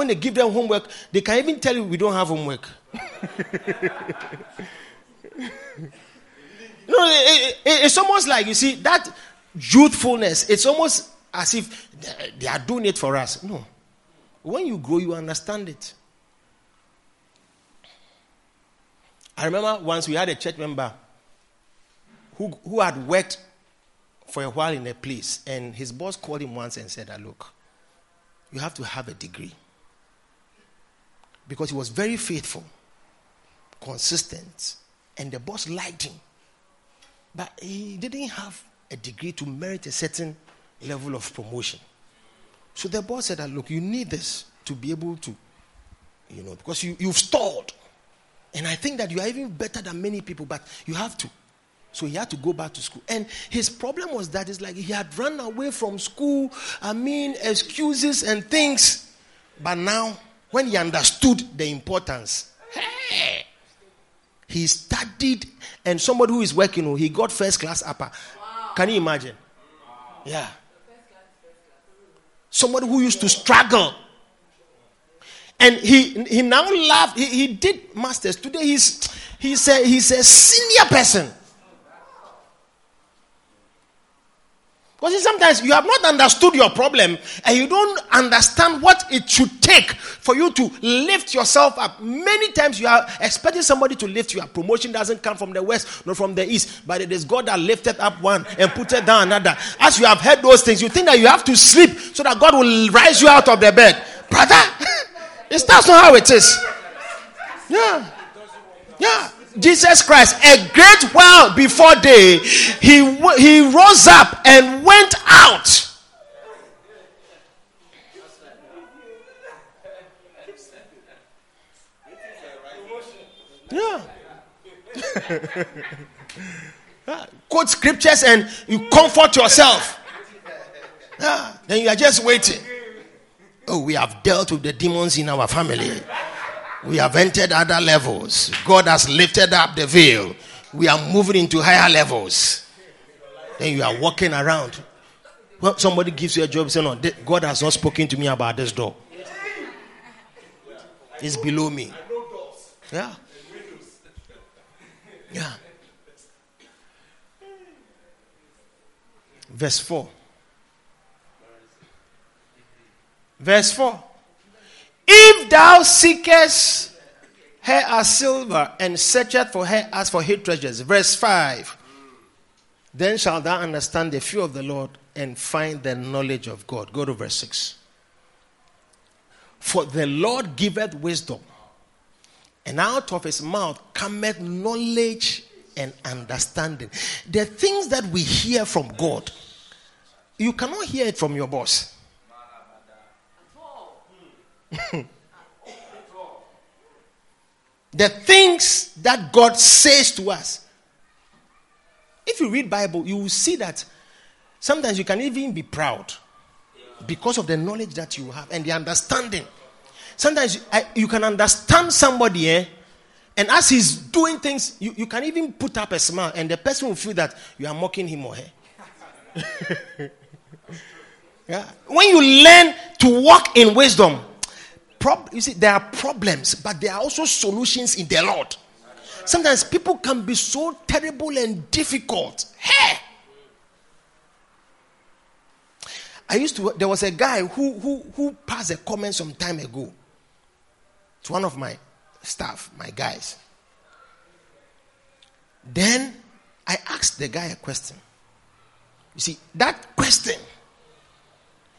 when they give them homework, they can even tell you we don't have homework. (laughs) no, it, it, it's almost like you see that youthfulness. It's almost as if they are doing it for us. No, when you grow, you understand it. I remember once we had a church member who, who had worked for a while in a place, and his boss called him once and said, Look, you have to have a degree. Because he was very faithful, consistent, and the boss liked him. But he didn't have a degree to merit a certain level of promotion. So the boss said that, look, you need this to be able to, you know, because you, you've stalled. And I think that you are even better than many people, but you have to. So he had to go back to school. And his problem was that it's like he had run away from school. I mean, excuses and things. But now, when he understood the importance, hey, he studied, and somebody who is working, oh, he got first class upper. Can you imagine? Yeah. Somebody who used to struggle. And he, he now loved, he, he did masters. Today he's, he's, a, he's a senior person. Because sometimes you have not understood your problem and you don't understand what it should take for you to lift yourself up. Many times you are expecting somebody to lift you up. Promotion doesn't come from the west nor from the east, but it is God that lifted up one and put it down another. As you have heard those things, you think that you have to sleep so that God will rise you out of the bed. Brother, (laughs) it's that's not how it is. Yeah. Yeah. Jesus Christ, a great while before day, he, he rose up and went out. (laughs) Yeah. Quote scriptures and you comfort yourself. Yeah. Then you are just waiting. Oh, we have dealt with the demons in our family. We have entered other levels. God has lifted up the veil. We are moving into higher levels. Then you are walking around. Well, somebody gives you a job, say, No, God has not spoken to me about this door. It's below me. Yeah. Yeah. Verse 4. Verse 4. If thou seekest her as silver and searcheth for her as for hid treasures. Verse 5. Then shalt thou understand the fear of the Lord and find the knowledge of God. Go to verse 6. For the Lord giveth wisdom, and out of his mouth cometh knowledge and understanding. The things that we hear from God, you cannot hear it from your boss. (laughs) the things that God says to us. If you read Bible, you will see that sometimes you can even be proud because of the knowledge that you have and the understanding. Sometimes you, can understand somebody, eh? and as he's doing things, you, you can even put up a smile, and the person will feel that you are mocking him or her. (laughs) yeah. When you learn to walk in wisdom, Prob- you see, there are problems, but there are also solutions in the Lord. Sometimes people can be so terrible and difficult. Hey! I used to, there was a guy who, who, who passed a comment some time ago to one of my staff, my guys. Then I asked the guy a question. You see, that question,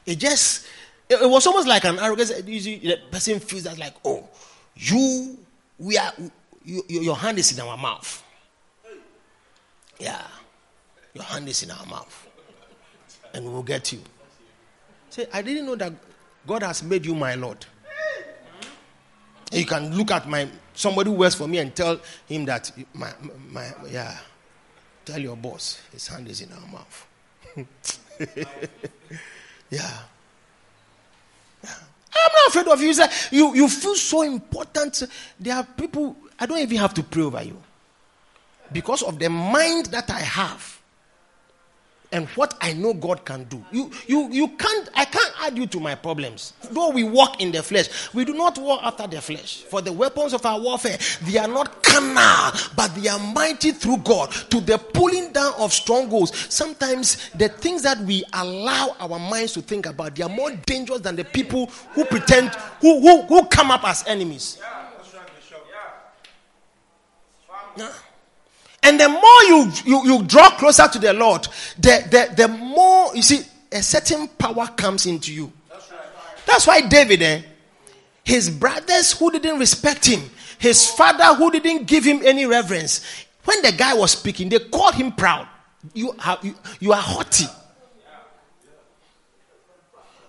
it just it, was almost like an arrogance. The person feels that like, oh, you, we are, you, your hand is in our mouth. Yeah, your hand is in our mouth, and we will get you. Say, I didn't know that God has made you my Lord. you can look at my somebody who works for me and tell him that my, my yeah, tell your boss his hand is in our mouth. (laughs) yeah. I'm not afraid of you. You, you feel so important. There are people, I don't even have to pray over you. Because of the mind that I have and what I know God can do. You, you, you can't, I can't add you to my problems. Though we walk in the flesh, we do not walk after the flesh. For the weapons of our warfare, they are not carnal, but they are mighty through God to the pulling down of strongholds. Sometimes the things that we allow our minds to think about, they are more dangerous than the people who pretend, who, who, who come up as enemies. Yeah. And the more you, you, you draw closer to the Lord, the, the, the more, you see, a certain power comes into you. That's why David, eh, his brothers who didn't respect him, his father who didn't give him any reverence, when the guy was speaking, they called him proud. You, have, you, you are haughty.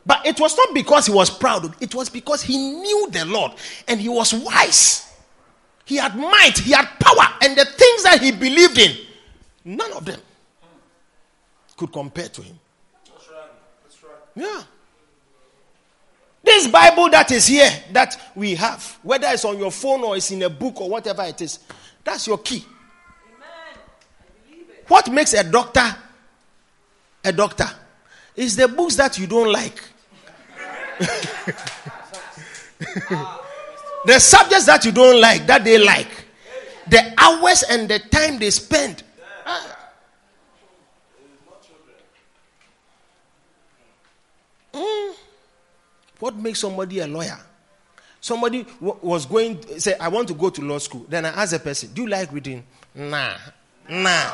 But it was not because he was proud, it was because he knew the Lord and he was wise. He had might, he had power, and the things that he believed in, none of them could compare to him. That's right. That's right. Yeah. This Bible that is here, that we have, whether it's on your phone or it's in a book or whatever it is, that's your key. Amen. I believe it. What makes a doctor a doctor is the books that you don't like. (laughs) Ah. The subjects that you don't like, that they like, the hours and the time they spend. Mm. What makes somebody a lawyer? Somebody w- was going say, "I want to go to law school." Then I ask the person, "Do you like reading?" Nah, nah.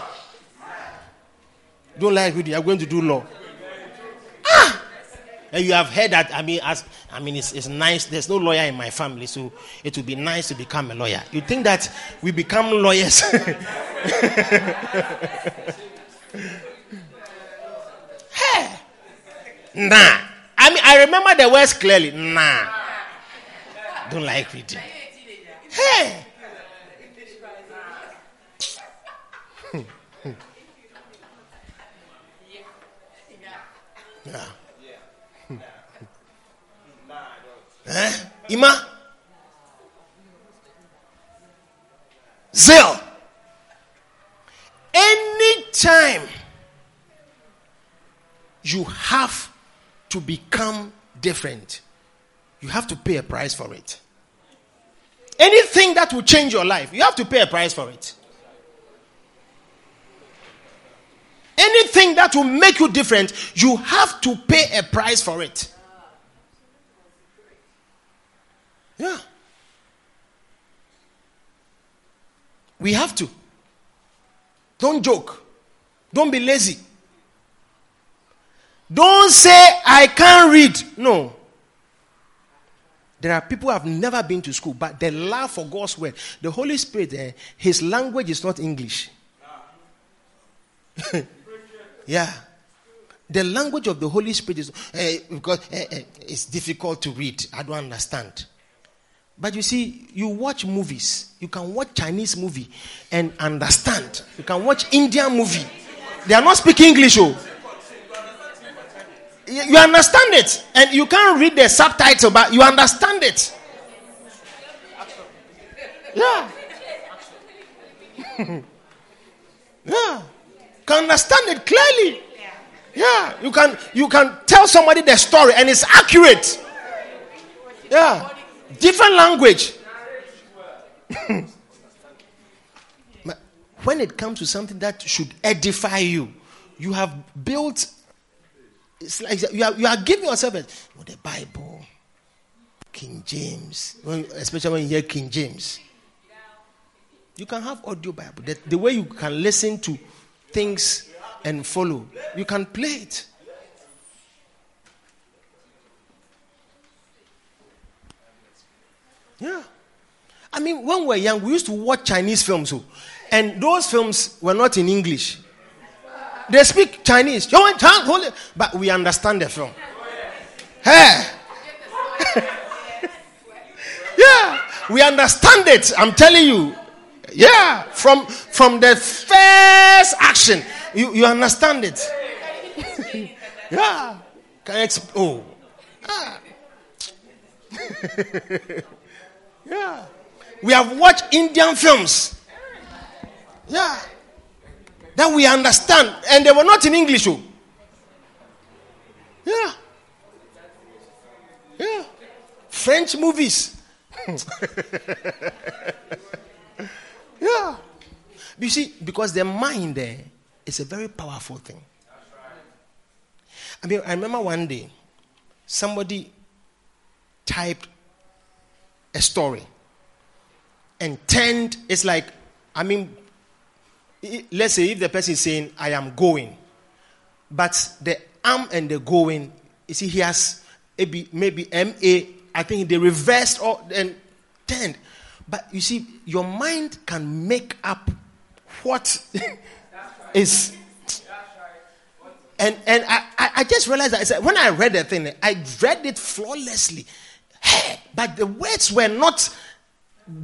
Don't like reading. I'm going to do law. You have heard that, I mean, as I mean, it's, it's nice. There's no lawyer in my family, so it would be nice to become a lawyer. You think that we become lawyers? (laughs) hey, nah. I mean, I remember the words clearly. Nah. Don't like reading. Hey. Hmm. Hmm. yeah. Eh? Ima? Zeal. Anytime you have to become different, you have to pay a price for it. Anything that will change your life, you have to pay a price for it. Anything that will make you different, you have to pay a price for it. Yeah. We have to. Don't joke. Don't be lazy. Don't say, I can't read. No. There are people who have never been to school, but they love for God's word. The Holy Spirit, eh, his language is not English. (laughs) yeah. The language of the Holy Spirit is eh, because eh, eh, it's difficult to read. I don't understand. But you see, you watch movies. You can watch Chinese movie and understand. You can watch Indian movie. They are not speaking English. Oh. You understand it. And you can't read the subtitle, but you understand it. Yeah. (laughs) yeah. Can understand it clearly. Yeah. You can you can tell somebody the story and it's accurate. Yeah. Different language. (laughs) when it comes to something that should edify you, you have built. It's like you are, you are giving yourself a, oh, the Bible, King James, when, especially when you hear King James. You can have audio Bible. The, the way you can listen to things and follow, you can play it. Yeah. I mean, when we were young, we used to watch Chinese films, oh, and those films were not in English. They speak Chinese, but we understand the film. Hey. (laughs) yeah, we understand it. I'm telling you. Yeah, from from the first action, you, you understand it. (laughs) yeah, can I exp- oh. Ah. (laughs) Yeah. We have watched Indian films. Yeah. That we understand. And they were not in English. Oh. Yeah. French movies. (laughs) yeah. You see, because the mind there is a very powerful thing. I mean, I remember one day somebody typed a story and turned, it's like, I mean, let's say if the person is saying, I am going, but the am and the going, you see, he has maybe, maybe MA, I think they reversed or and turned. But you see, your mind can make up what (laughs) is. And, and I, I just realized that when I read the thing, I read it flawlessly. Hey, (sighs) but the words were not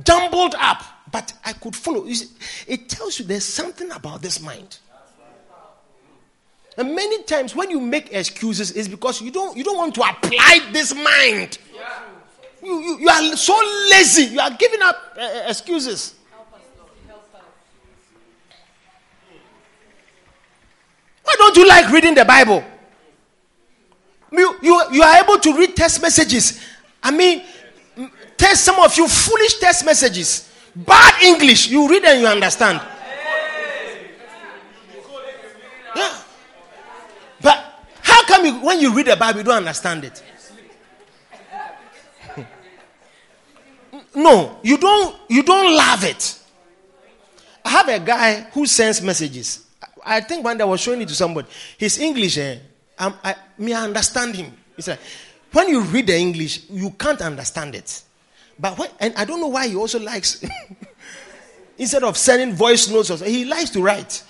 jumbled up, but I could follow. See, it tells you there's something about this mind. And many times when you make excuses, it's because you don't, you don't want to apply this mind. You, you, you are so lazy. You are giving up uh, excuses. Why don't you like reading the Bible? You, you, you are able to read text messages. I mean, test some of you foolish test messages. Bad English. You read and you understand. Yeah. But how come you, when you read the Bible, you don't understand it? No, you don't you don't love it. I have a guy who sends messages. I think one day I was showing it to somebody. His English, eh, um, I, me, I understand him. It's like, when you read the English, you can't understand it. But when, and I don't know why he also likes, (laughs) instead of sending voice notes, he likes to write.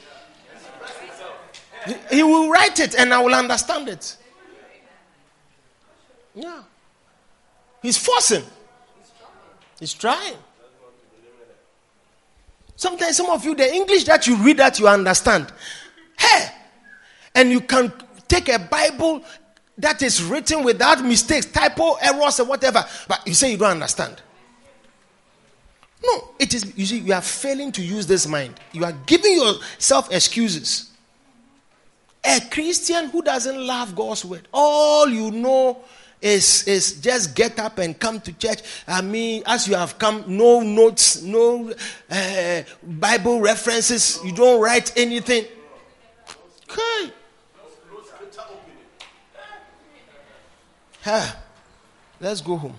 He, he will write it and I will understand it. Yeah. He's forcing. He's trying. Sometimes some of you, the English that you read that you understand. Hey! And you can take a Bible that is written without mistakes, typo, errors, or whatever, but you say you don't understand. No, it is, you see, you are failing to use this mind. You are giving yourself excuses. A Christian who doesn't love God's word, all you know is, is just get up and come to church. I mean, as you have come, no notes, no uh, Bible references, you don't write anything. Okay. Let's go home.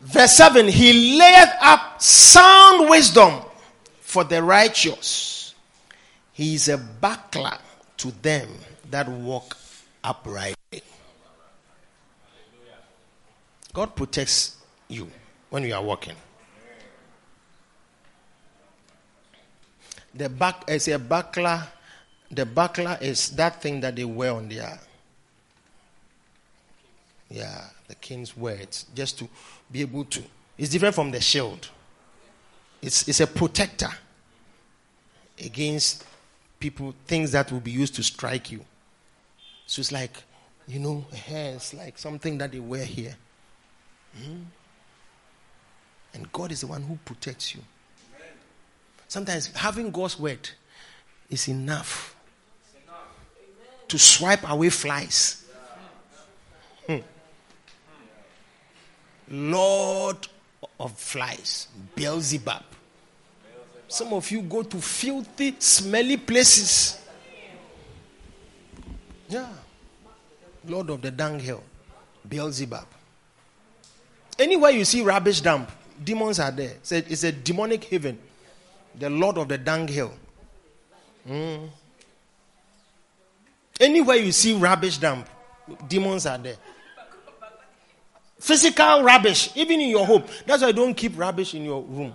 Verse 7 He layeth up sound wisdom for the righteous. He is a buckler to them that walk uprightly. God protects you when you are walking. The back is a buckler. The buckler is that thing that they wear on their yeah, the king's words, just to be able to. It's different from the shield. It's, it's a protector against people, things that will be used to strike you. So it's like, you know, is like something that they wear here. Hmm? And God is the one who protects you. Sometimes having God's word is enough to swipe away flies. Hmm. Lord of flies, Beelzebub. Some of you go to filthy, smelly places yeah. Lord of the dunghill, Beelzebub. Anywhere you see rubbish dump, demons are there. It's a, it's a demonic heaven. The Lord of the dunghill. Mm. Anywhere you see rubbish dump, demons are there. Physical rubbish, even in your home. That's why don't keep rubbish in your room.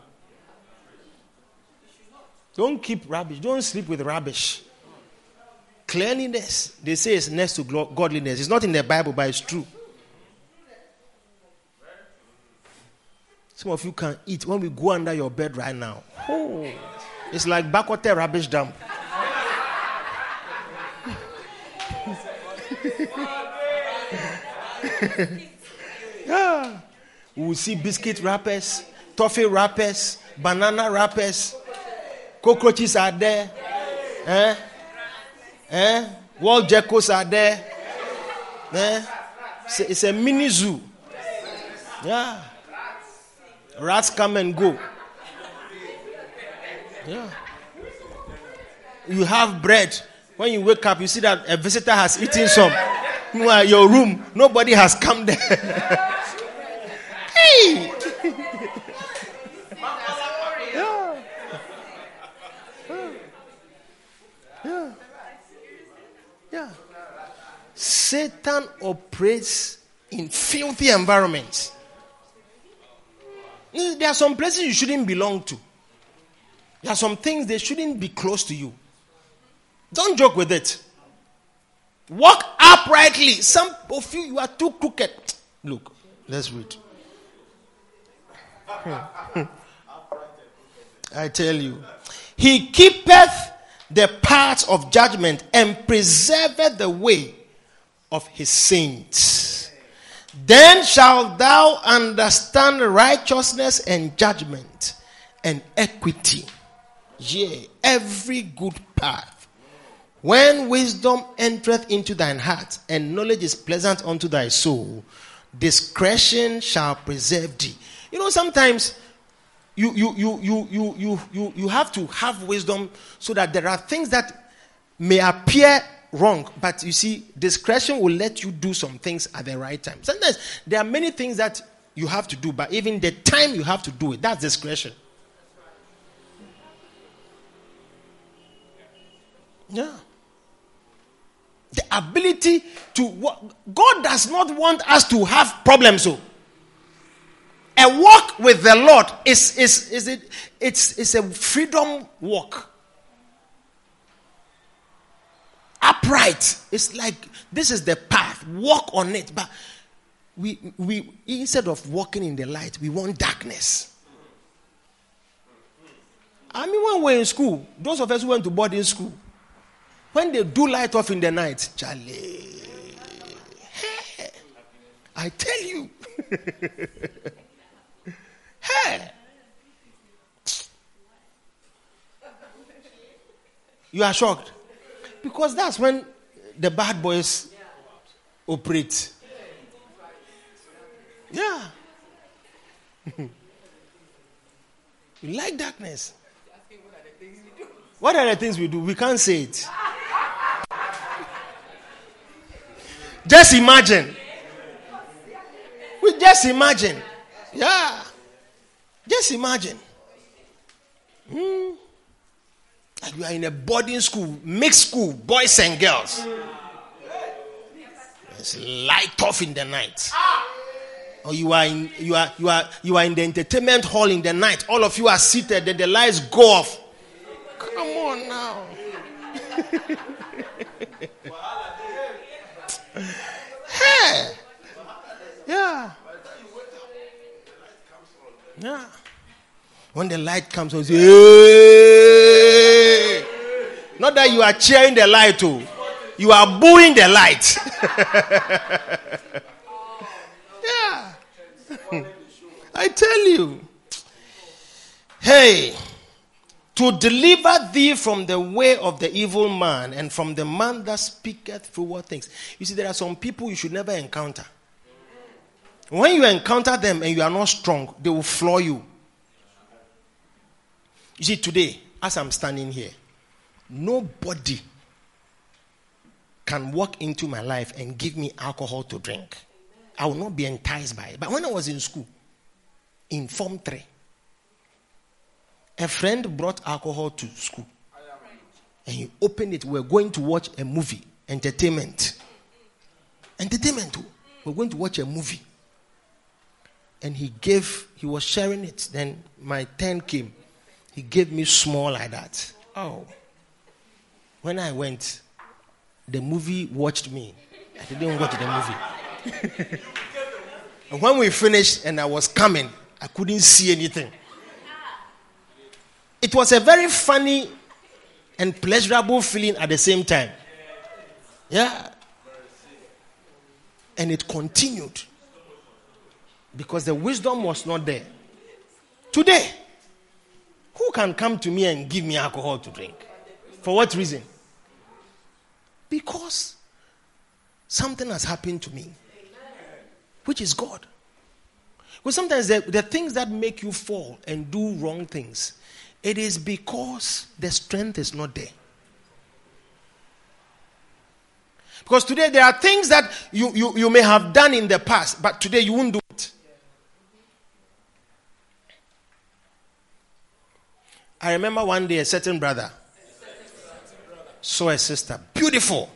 Don't keep rubbish. Don't sleep with rubbish. Cleanliness, they say, is next to godliness. It's not in the Bible, but it's true. Some of you can eat when we go under your bed right now. Oh, it's like Bakote rubbish dump. Yeah. (laughs) We will see biscuit wrappers, toffee wrappers, banana wrappers, cockroaches are there. Eh? Eh? Wall jackals are there. Eh? It's a, it's a mini zoo. Yeah. Rats come and go. Yeah. You have bread. When you wake up, you see that a visitor has eaten some. Meanwhile, your room, nobody has come there. (laughs) hey! yeah. Yeah. Yeah. Satan operates in filthy environments. There are some places you shouldn't belong to. There are some things they shouldn't be close to you. Don't joke with it. Walk uprightly. Some of you, you are too crooked. Look, let's read. (laughs) I tell you, He keepeth the paths of judgment and preserveth the way of His saints. Then shalt thou understand righteousness and judgment and equity, yea, every good path. When wisdom entereth into thine heart, and knowledge is pleasant unto thy soul, discretion shall preserve thee. You know, sometimes you you you you you you you, you have to have wisdom so that there are things that may appear wrong, but you see, discretion will let you do some things at the right time. Sometimes there are many things that you have to do, but even the time you have to do it, that's discretion. Yeah. The ability to God does not want us to have problems. So a walk with the Lord is is is it it's it's a freedom walk. Upright. It's like this is the path. Walk on it. But we we instead of walking in the light, we want darkness. I mean, when we're in school, those of us who went to boarding school, when they do light off in the night, Charlie, hey, I tell you, (laughs) hey, you are shocked because that's when the bad boys operate. Yeah. (laughs) you like darkness. What are the things we do? We can't say it. Just imagine. We just imagine. Yeah. Just imagine. Hmm. Like you are in a boarding school, mixed school, boys and girls. It's light off in the night. Or you are in you are you are you are in the entertainment hall in the night. All of you are seated, then the lights go off. Come on now. (laughs) hey. Yeah. Yeah. When the light comes on, say, hey. Not that you are cheering the light, too. Oh. You are booing the light. (laughs) yeah. (laughs) I tell you. Hey to deliver thee from the way of the evil man and from the man that speaketh forward things. You see, there are some people you should never encounter. When you encounter them and you are not strong, they will floor you. You see, today, as I'm standing here, nobody can walk into my life and give me alcohol to drink. I will not be enticed by it. But when I was in school, in Form 3, a friend brought alcohol to school. And he opened it. We are going to watch a movie. Entertainment. Entertainment. Oh. We're going to watch a movie. And he gave, he was sharing it. Then my turn came. He gave me small like that. Oh. When I went, the movie watched me. I didn't watch the movie. (laughs) and when we finished and I was coming, I couldn't see anything. It was a very funny and pleasurable feeling at the same time. Yeah. And it continued because the wisdom was not there. Today, who can come to me and give me alcohol to drink? For what reason? Because something has happened to me, which is God. Because sometimes the, the things that make you fall and do wrong things, it is because the strength is not there. Because today there are things that you, you, you may have done in the past, but today you won't do it. I remember one day a certain brother saw a sister, beautiful.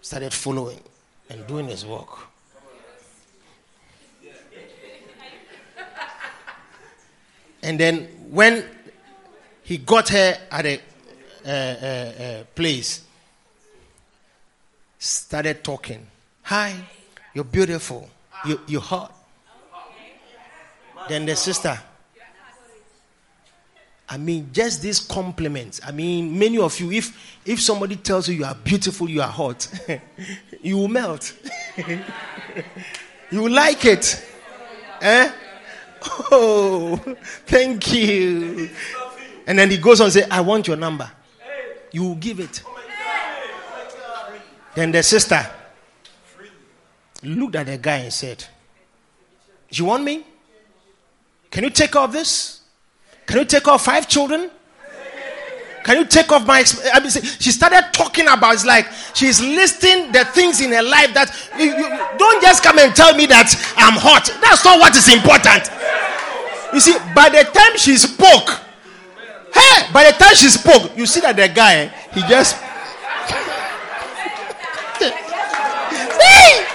Started following and doing his work. And then when he got her at a place, started talking. Hi, you're beautiful. You, you're hot. Then the sister. I mean, just these compliments. I mean, many of you, if if somebody tells you you are beautiful, you are hot, (laughs) you will melt. (laughs) you will like it. Eh? Oh, (laughs) thank you. And then he goes on and say, I want your number. You will give it. Then the sister looked at the guy and said, You want me? Can you take off this? Can you take off five children? Can you take off my? I mean, she started talking about. It's like she's listing the things in her life that you, you, don't just come and tell me that I'm hot. That's not what is important. You see, by the time she spoke, hey, by the time she spoke, you see that the guy he just. (laughs) hey,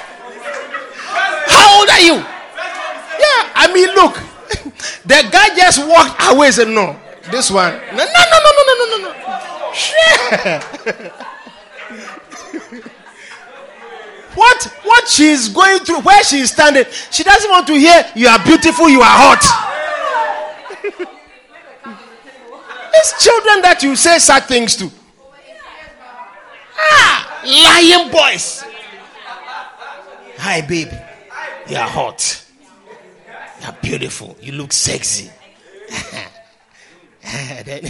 how old are you? Yeah, I mean, look, the guy just walked away and said, No, this one. No, no, no, no, no, no, no, no. (laughs) what what she's going through, where she's standing, she doesn't want to hear you are beautiful, you are hot. (laughs) It's children that you say sad things to. Ah, lying boys. Hi, babe. You are hot. You are beautiful. You look sexy. (laughs) then, (laughs)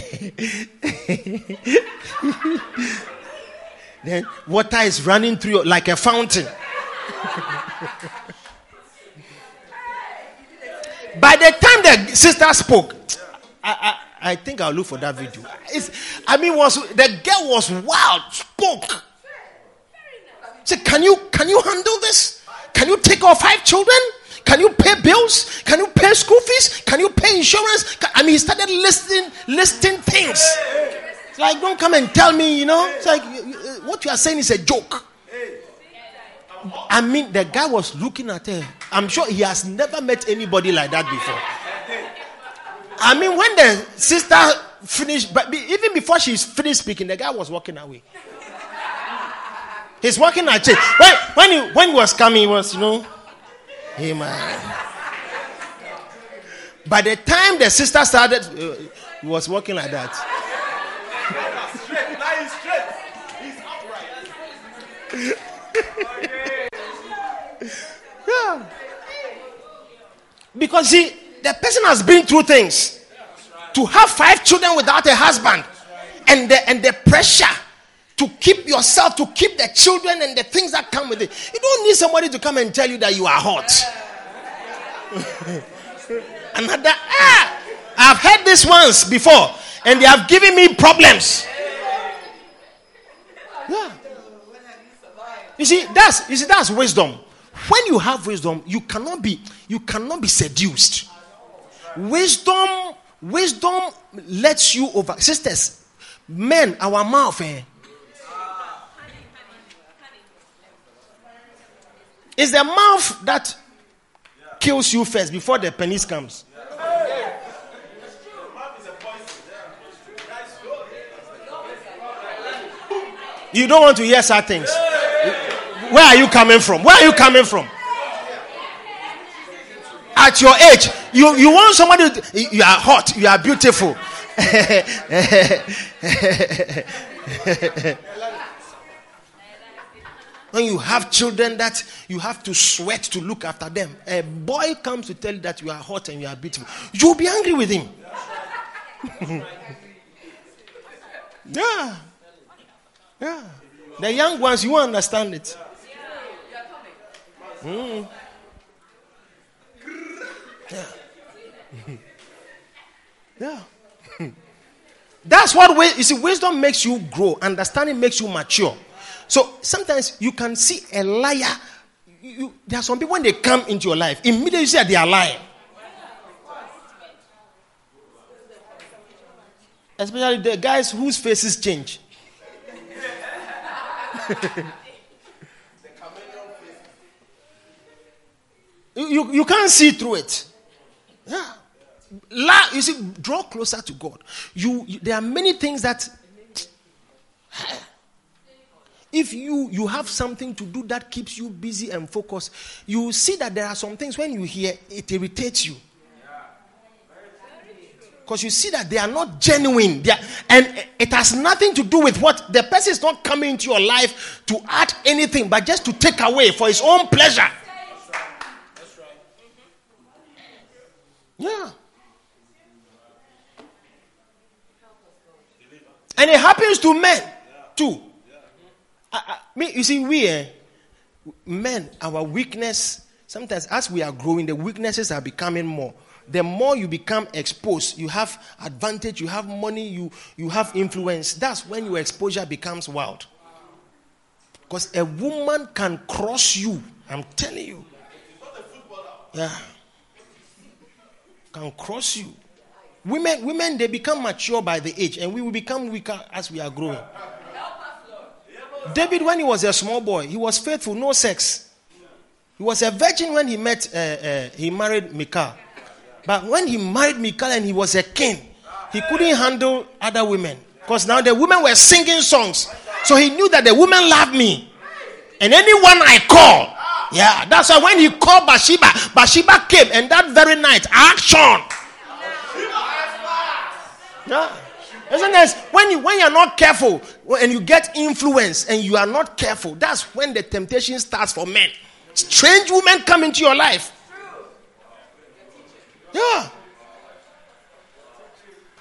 then water is running through you like a fountain. (laughs) By the time the sister spoke, I, I, I think I'll look for that video. It's, I mean, was the girl was wild, spoke. Said, "Can you can you handle this? Can you take off five children? Can you pay bills? Can you pay school fees? Can you pay insurance? I mean, he started listing listing things. It's like, don't come and tell me, you know. It's like uh, what you are saying is a joke. I mean, the guy was looking at her. I'm sure he has never met anybody like that before. I mean, when the sister finished, but even before she's finished speaking, the guy was walking away. He's walking at church. When, when, he, when he was coming, he was, you know, man. By the time the sister started, uh, he was walking like that. (laughs) yeah. Because see, the person has been through things. To have five children without a husband and the, and the pressure to keep yourself, to keep the children and the things that come with it. You don't need somebody to come and tell you that you are hot. (laughs) Another, ah, I've heard this once before and they have given me problems. Yeah. You see, that's you see, that's wisdom. When you have wisdom, you cannot be you cannot be seduced. Wisdom, wisdom lets you over. Sisters, men, our mouth, eh? It's the mouth that kills you first before the penis comes. You don't want to hear sad things. Where are you coming from? Where are you coming from? At your age, you, you want somebody, you are hot, you are beautiful. (laughs) when you have children that you have to sweat to look after them, a boy comes to tell you that you are hot and you are beautiful, you'll be angry with him. (laughs) yeah. Yeah. The young ones, you understand it. Mm. Yeah. (laughs) yeah. (laughs) That's what you see. Wisdom makes you grow. Understanding makes you mature. So sometimes you can see a liar. You, there are some people when they come into your life, immediately you say they are lying. Especially the guys whose faces change. (laughs) you, you can't see through it. Yeah. La, you see, draw closer to God. You, you, there are many things that if you you have something to do that keeps you busy and focused, you see that there are some things when you hear it irritates you. Because you see that they are not genuine. Are, and it has nothing to do with what the person is not coming into your life to add anything, but just to take away for his own pleasure. Yeah. And it happens to men too. I, I, me, you see, we eh, men, our weakness, sometimes as we are growing, the weaknesses are becoming more. The more you become exposed, you have advantage, you have money, you, you have influence. That's when your exposure becomes wild. Because a woman can cross you. I'm telling you. Yeah. Can cross you. Women, women, they become mature by the age, and we will become weaker as we are growing. David, when he was a small boy, he was faithful, no sex. He was a virgin when he met, uh, uh, he married Michal. But when he married Michal and he was a king, he couldn't handle other women because now the women were singing songs. So he knew that the women loved me, and anyone I call, yeah, that's why when he called Bathsheba, Bathsheba came, and that very night, action. Yeah. Sometimes when you when you're not careful and you get influence and you are not careful, that's when the temptation starts for men. Strange women come into your life. Yeah.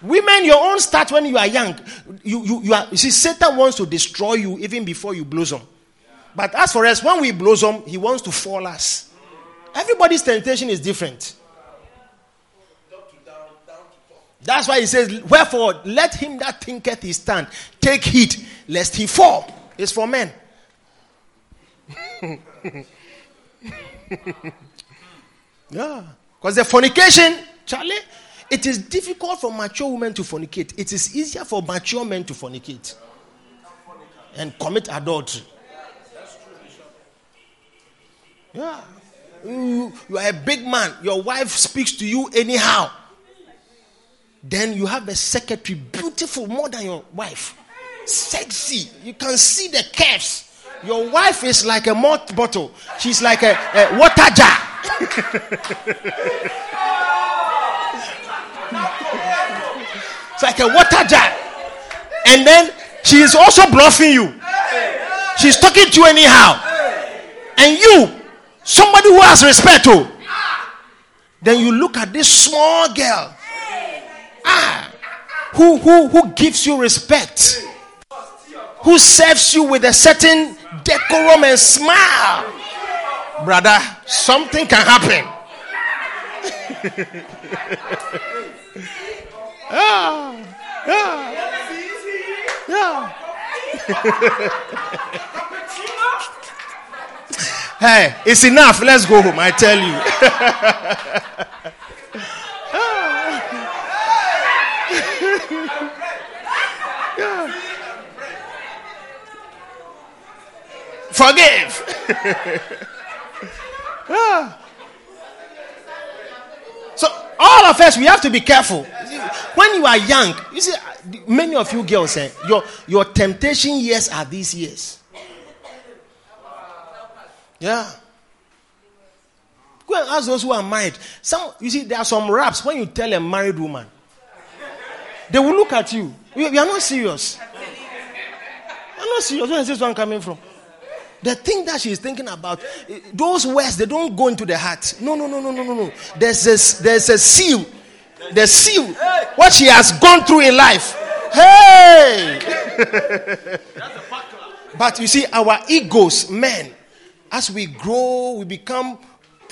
Women, your own start when you are young. You, you, you, are, you see, Satan wants to destroy you even before you blossom. But as for us, when we blossom, he wants to fall us. Everybody's temptation is different. That's why he says, Wherefore, let him that thinketh he stand take heed lest he fall. It's for men. (laughs) yeah. Because the fornication, Charlie, it is difficult for mature women to fornicate. It is easier for mature men to fornicate and commit adultery. Yeah. You, you are a big man. Your wife speaks to you anyhow. Then you have a secretary, beautiful more than your wife. Sexy. You can see the curves. Your wife is like a malt bottle. She's like a, a water jar. (laughs) it's like a water jar. And then she is also bluffing you. She's talking to you anyhow. And you, somebody who has respect, to, then you look at this small girl Ah, who, who, who gives you respect, who serves you with a certain decorum and smile. Brother, something can happen. (laughs) yeah, yeah, (laughs) yeah. hey, it's enough. Let's go home. I tell you. (laughs) Forgive. (laughs) So, all of us, we have to be careful. When you are young, you see, many of you girls, eh, your, your temptation years are these years. Yeah. Go and ask those who are married. Some, you see, there are some raps when you tell a married woman, they will look at you. We, we are not serious. I'm not serious. Where is this one coming from? The thing that she's thinking about, those words, they don't go into the heart. No, no, no, no, no, no, no. There's a, there's a seal. The seal. What she has gone through in life. Hey! (laughs) but you see, our egos, men, as we grow, we become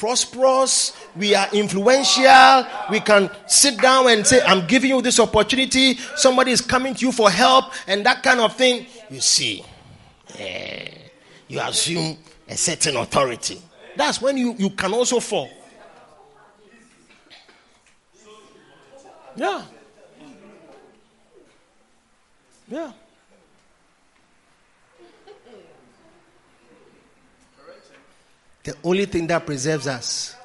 prosperous, we are influential, we can sit down and say, I'm giving you this opportunity, somebody is coming to you for help, and that kind of thing. You see, yeah, you assume a certain authority. That's when you, you can also fall. Yeah. Yeah. The only thing that preserves us,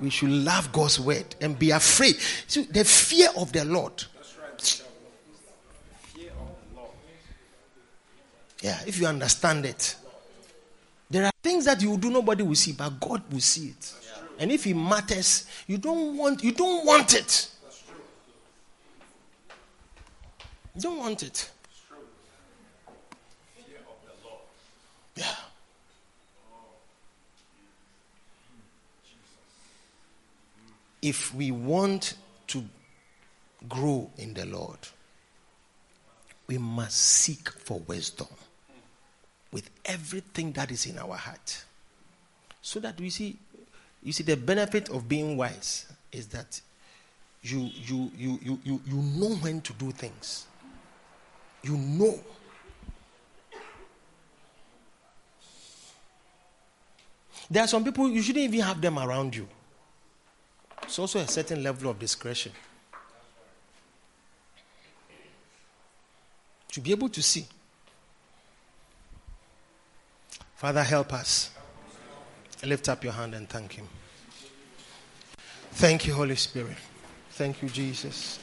we should love God's word and be afraid. See, the fear of the Lord. Yeah, if you understand it. There are things that you do nobody will see, but God will see it. And if it matters, you don't want you don't want it. You don't want it. Yeah. If we want to grow in the Lord, we must seek for wisdom with everything that is in our heart. So that we see, you see, the benefit of being wise is that you, you, you, you, you, you know when to do things. You know. There are some people, you shouldn't even have them around you. It's also a certain level of discretion. To be able to see. Father, help us. Lift up your hand and thank Him. Thank you, Holy Spirit. Thank you, Jesus.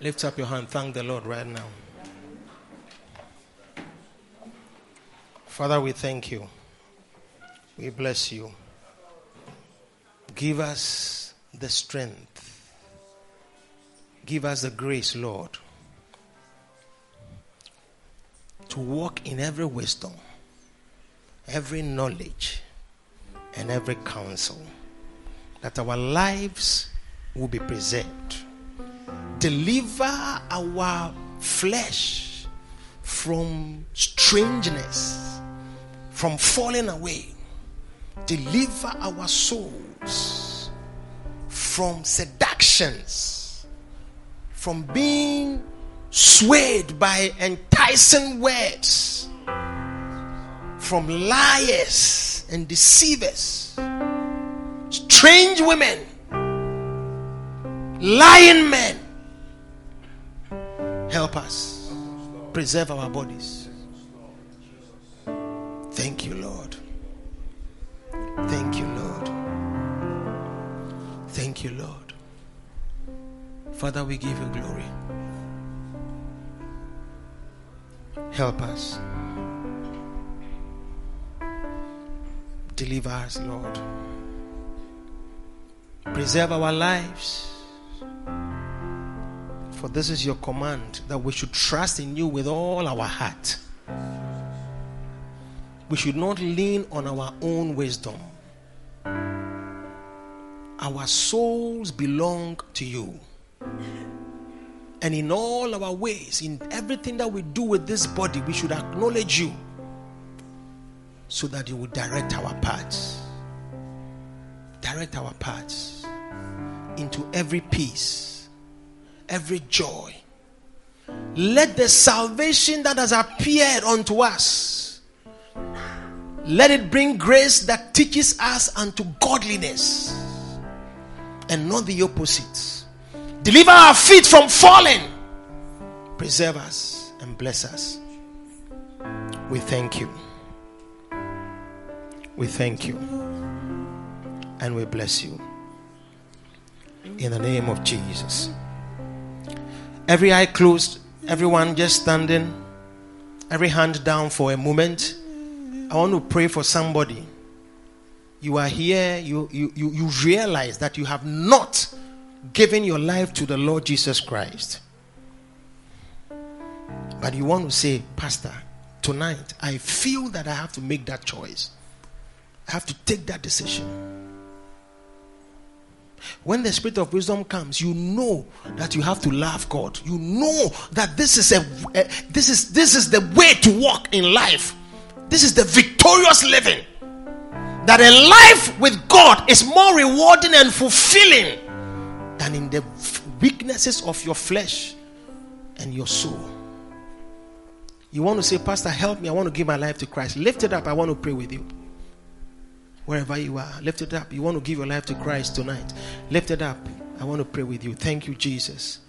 Lift up your hand. Thank the Lord right now. Father, we thank you. We bless you. Give us the strength. Give us the grace, Lord, to walk in every wisdom, every knowledge, and every counsel, that our lives will be preserved deliver our flesh from strangeness, from falling away. Deliver our souls from seductions, from being swayed by enticing words, from liars and deceivers, strange women, lying men Help us. Preserve our bodies. Thank you, Lord. Thank you, Lord. Thank you, Lord. Father, we give you glory. Help us. Deliver us, Lord. Preserve our lives. For this is your command that we should trust in you with all our heart. We should not lean on our own wisdom. Our souls belong to you. And in all our ways, in everything that we do with this body, we should acknowledge you so that you will direct our paths. Direct our paths into every peace every joy. Let the salvation that has appeared unto us let it bring grace that teaches us unto godliness and not the opposite. Deliver our feet from falling. Preserve us and bless us. We thank you. We thank you. And we bless you. In the name of Jesus. Every eye closed, everyone just standing, every hand down for a moment. I want to pray for somebody. You are here, you, you, you, you realize that you have not given your life to the Lord Jesus Christ. But you want to say, Pastor, tonight I feel that I have to make that choice. I have to take that decision. When the spirit of wisdom comes, you know that you have to love God. You know that this is a this is this is the way to walk in life. This is the victorious living. That a life with God is more rewarding and fulfilling than in the weaknesses of your flesh and your soul. You want to say, Pastor, help me. I want to give my life to Christ. Lift it up. I want to pray with you. Wherever you are, lift it up. You want to give your life to Christ tonight. Lift it up. I want to pray with you. Thank you, Jesus.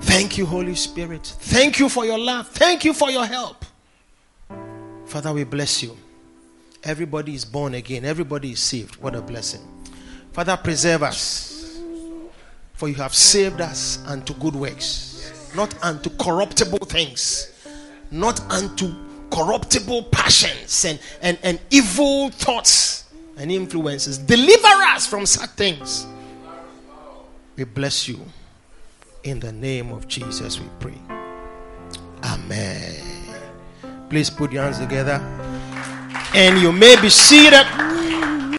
Thank you, Holy Spirit. Thank you for your love. Thank you for your help. Father, we bless you. Everybody is born again, everybody is saved. What a blessing. Father, preserve us. For you have saved us unto good works, not unto corruptible things, not unto corruptible passions and, and, and evil thoughts and influences. Deliver us from such things. We bless you. In the name of Jesus, we pray. Amen. Please put your hands together. And you may be seated.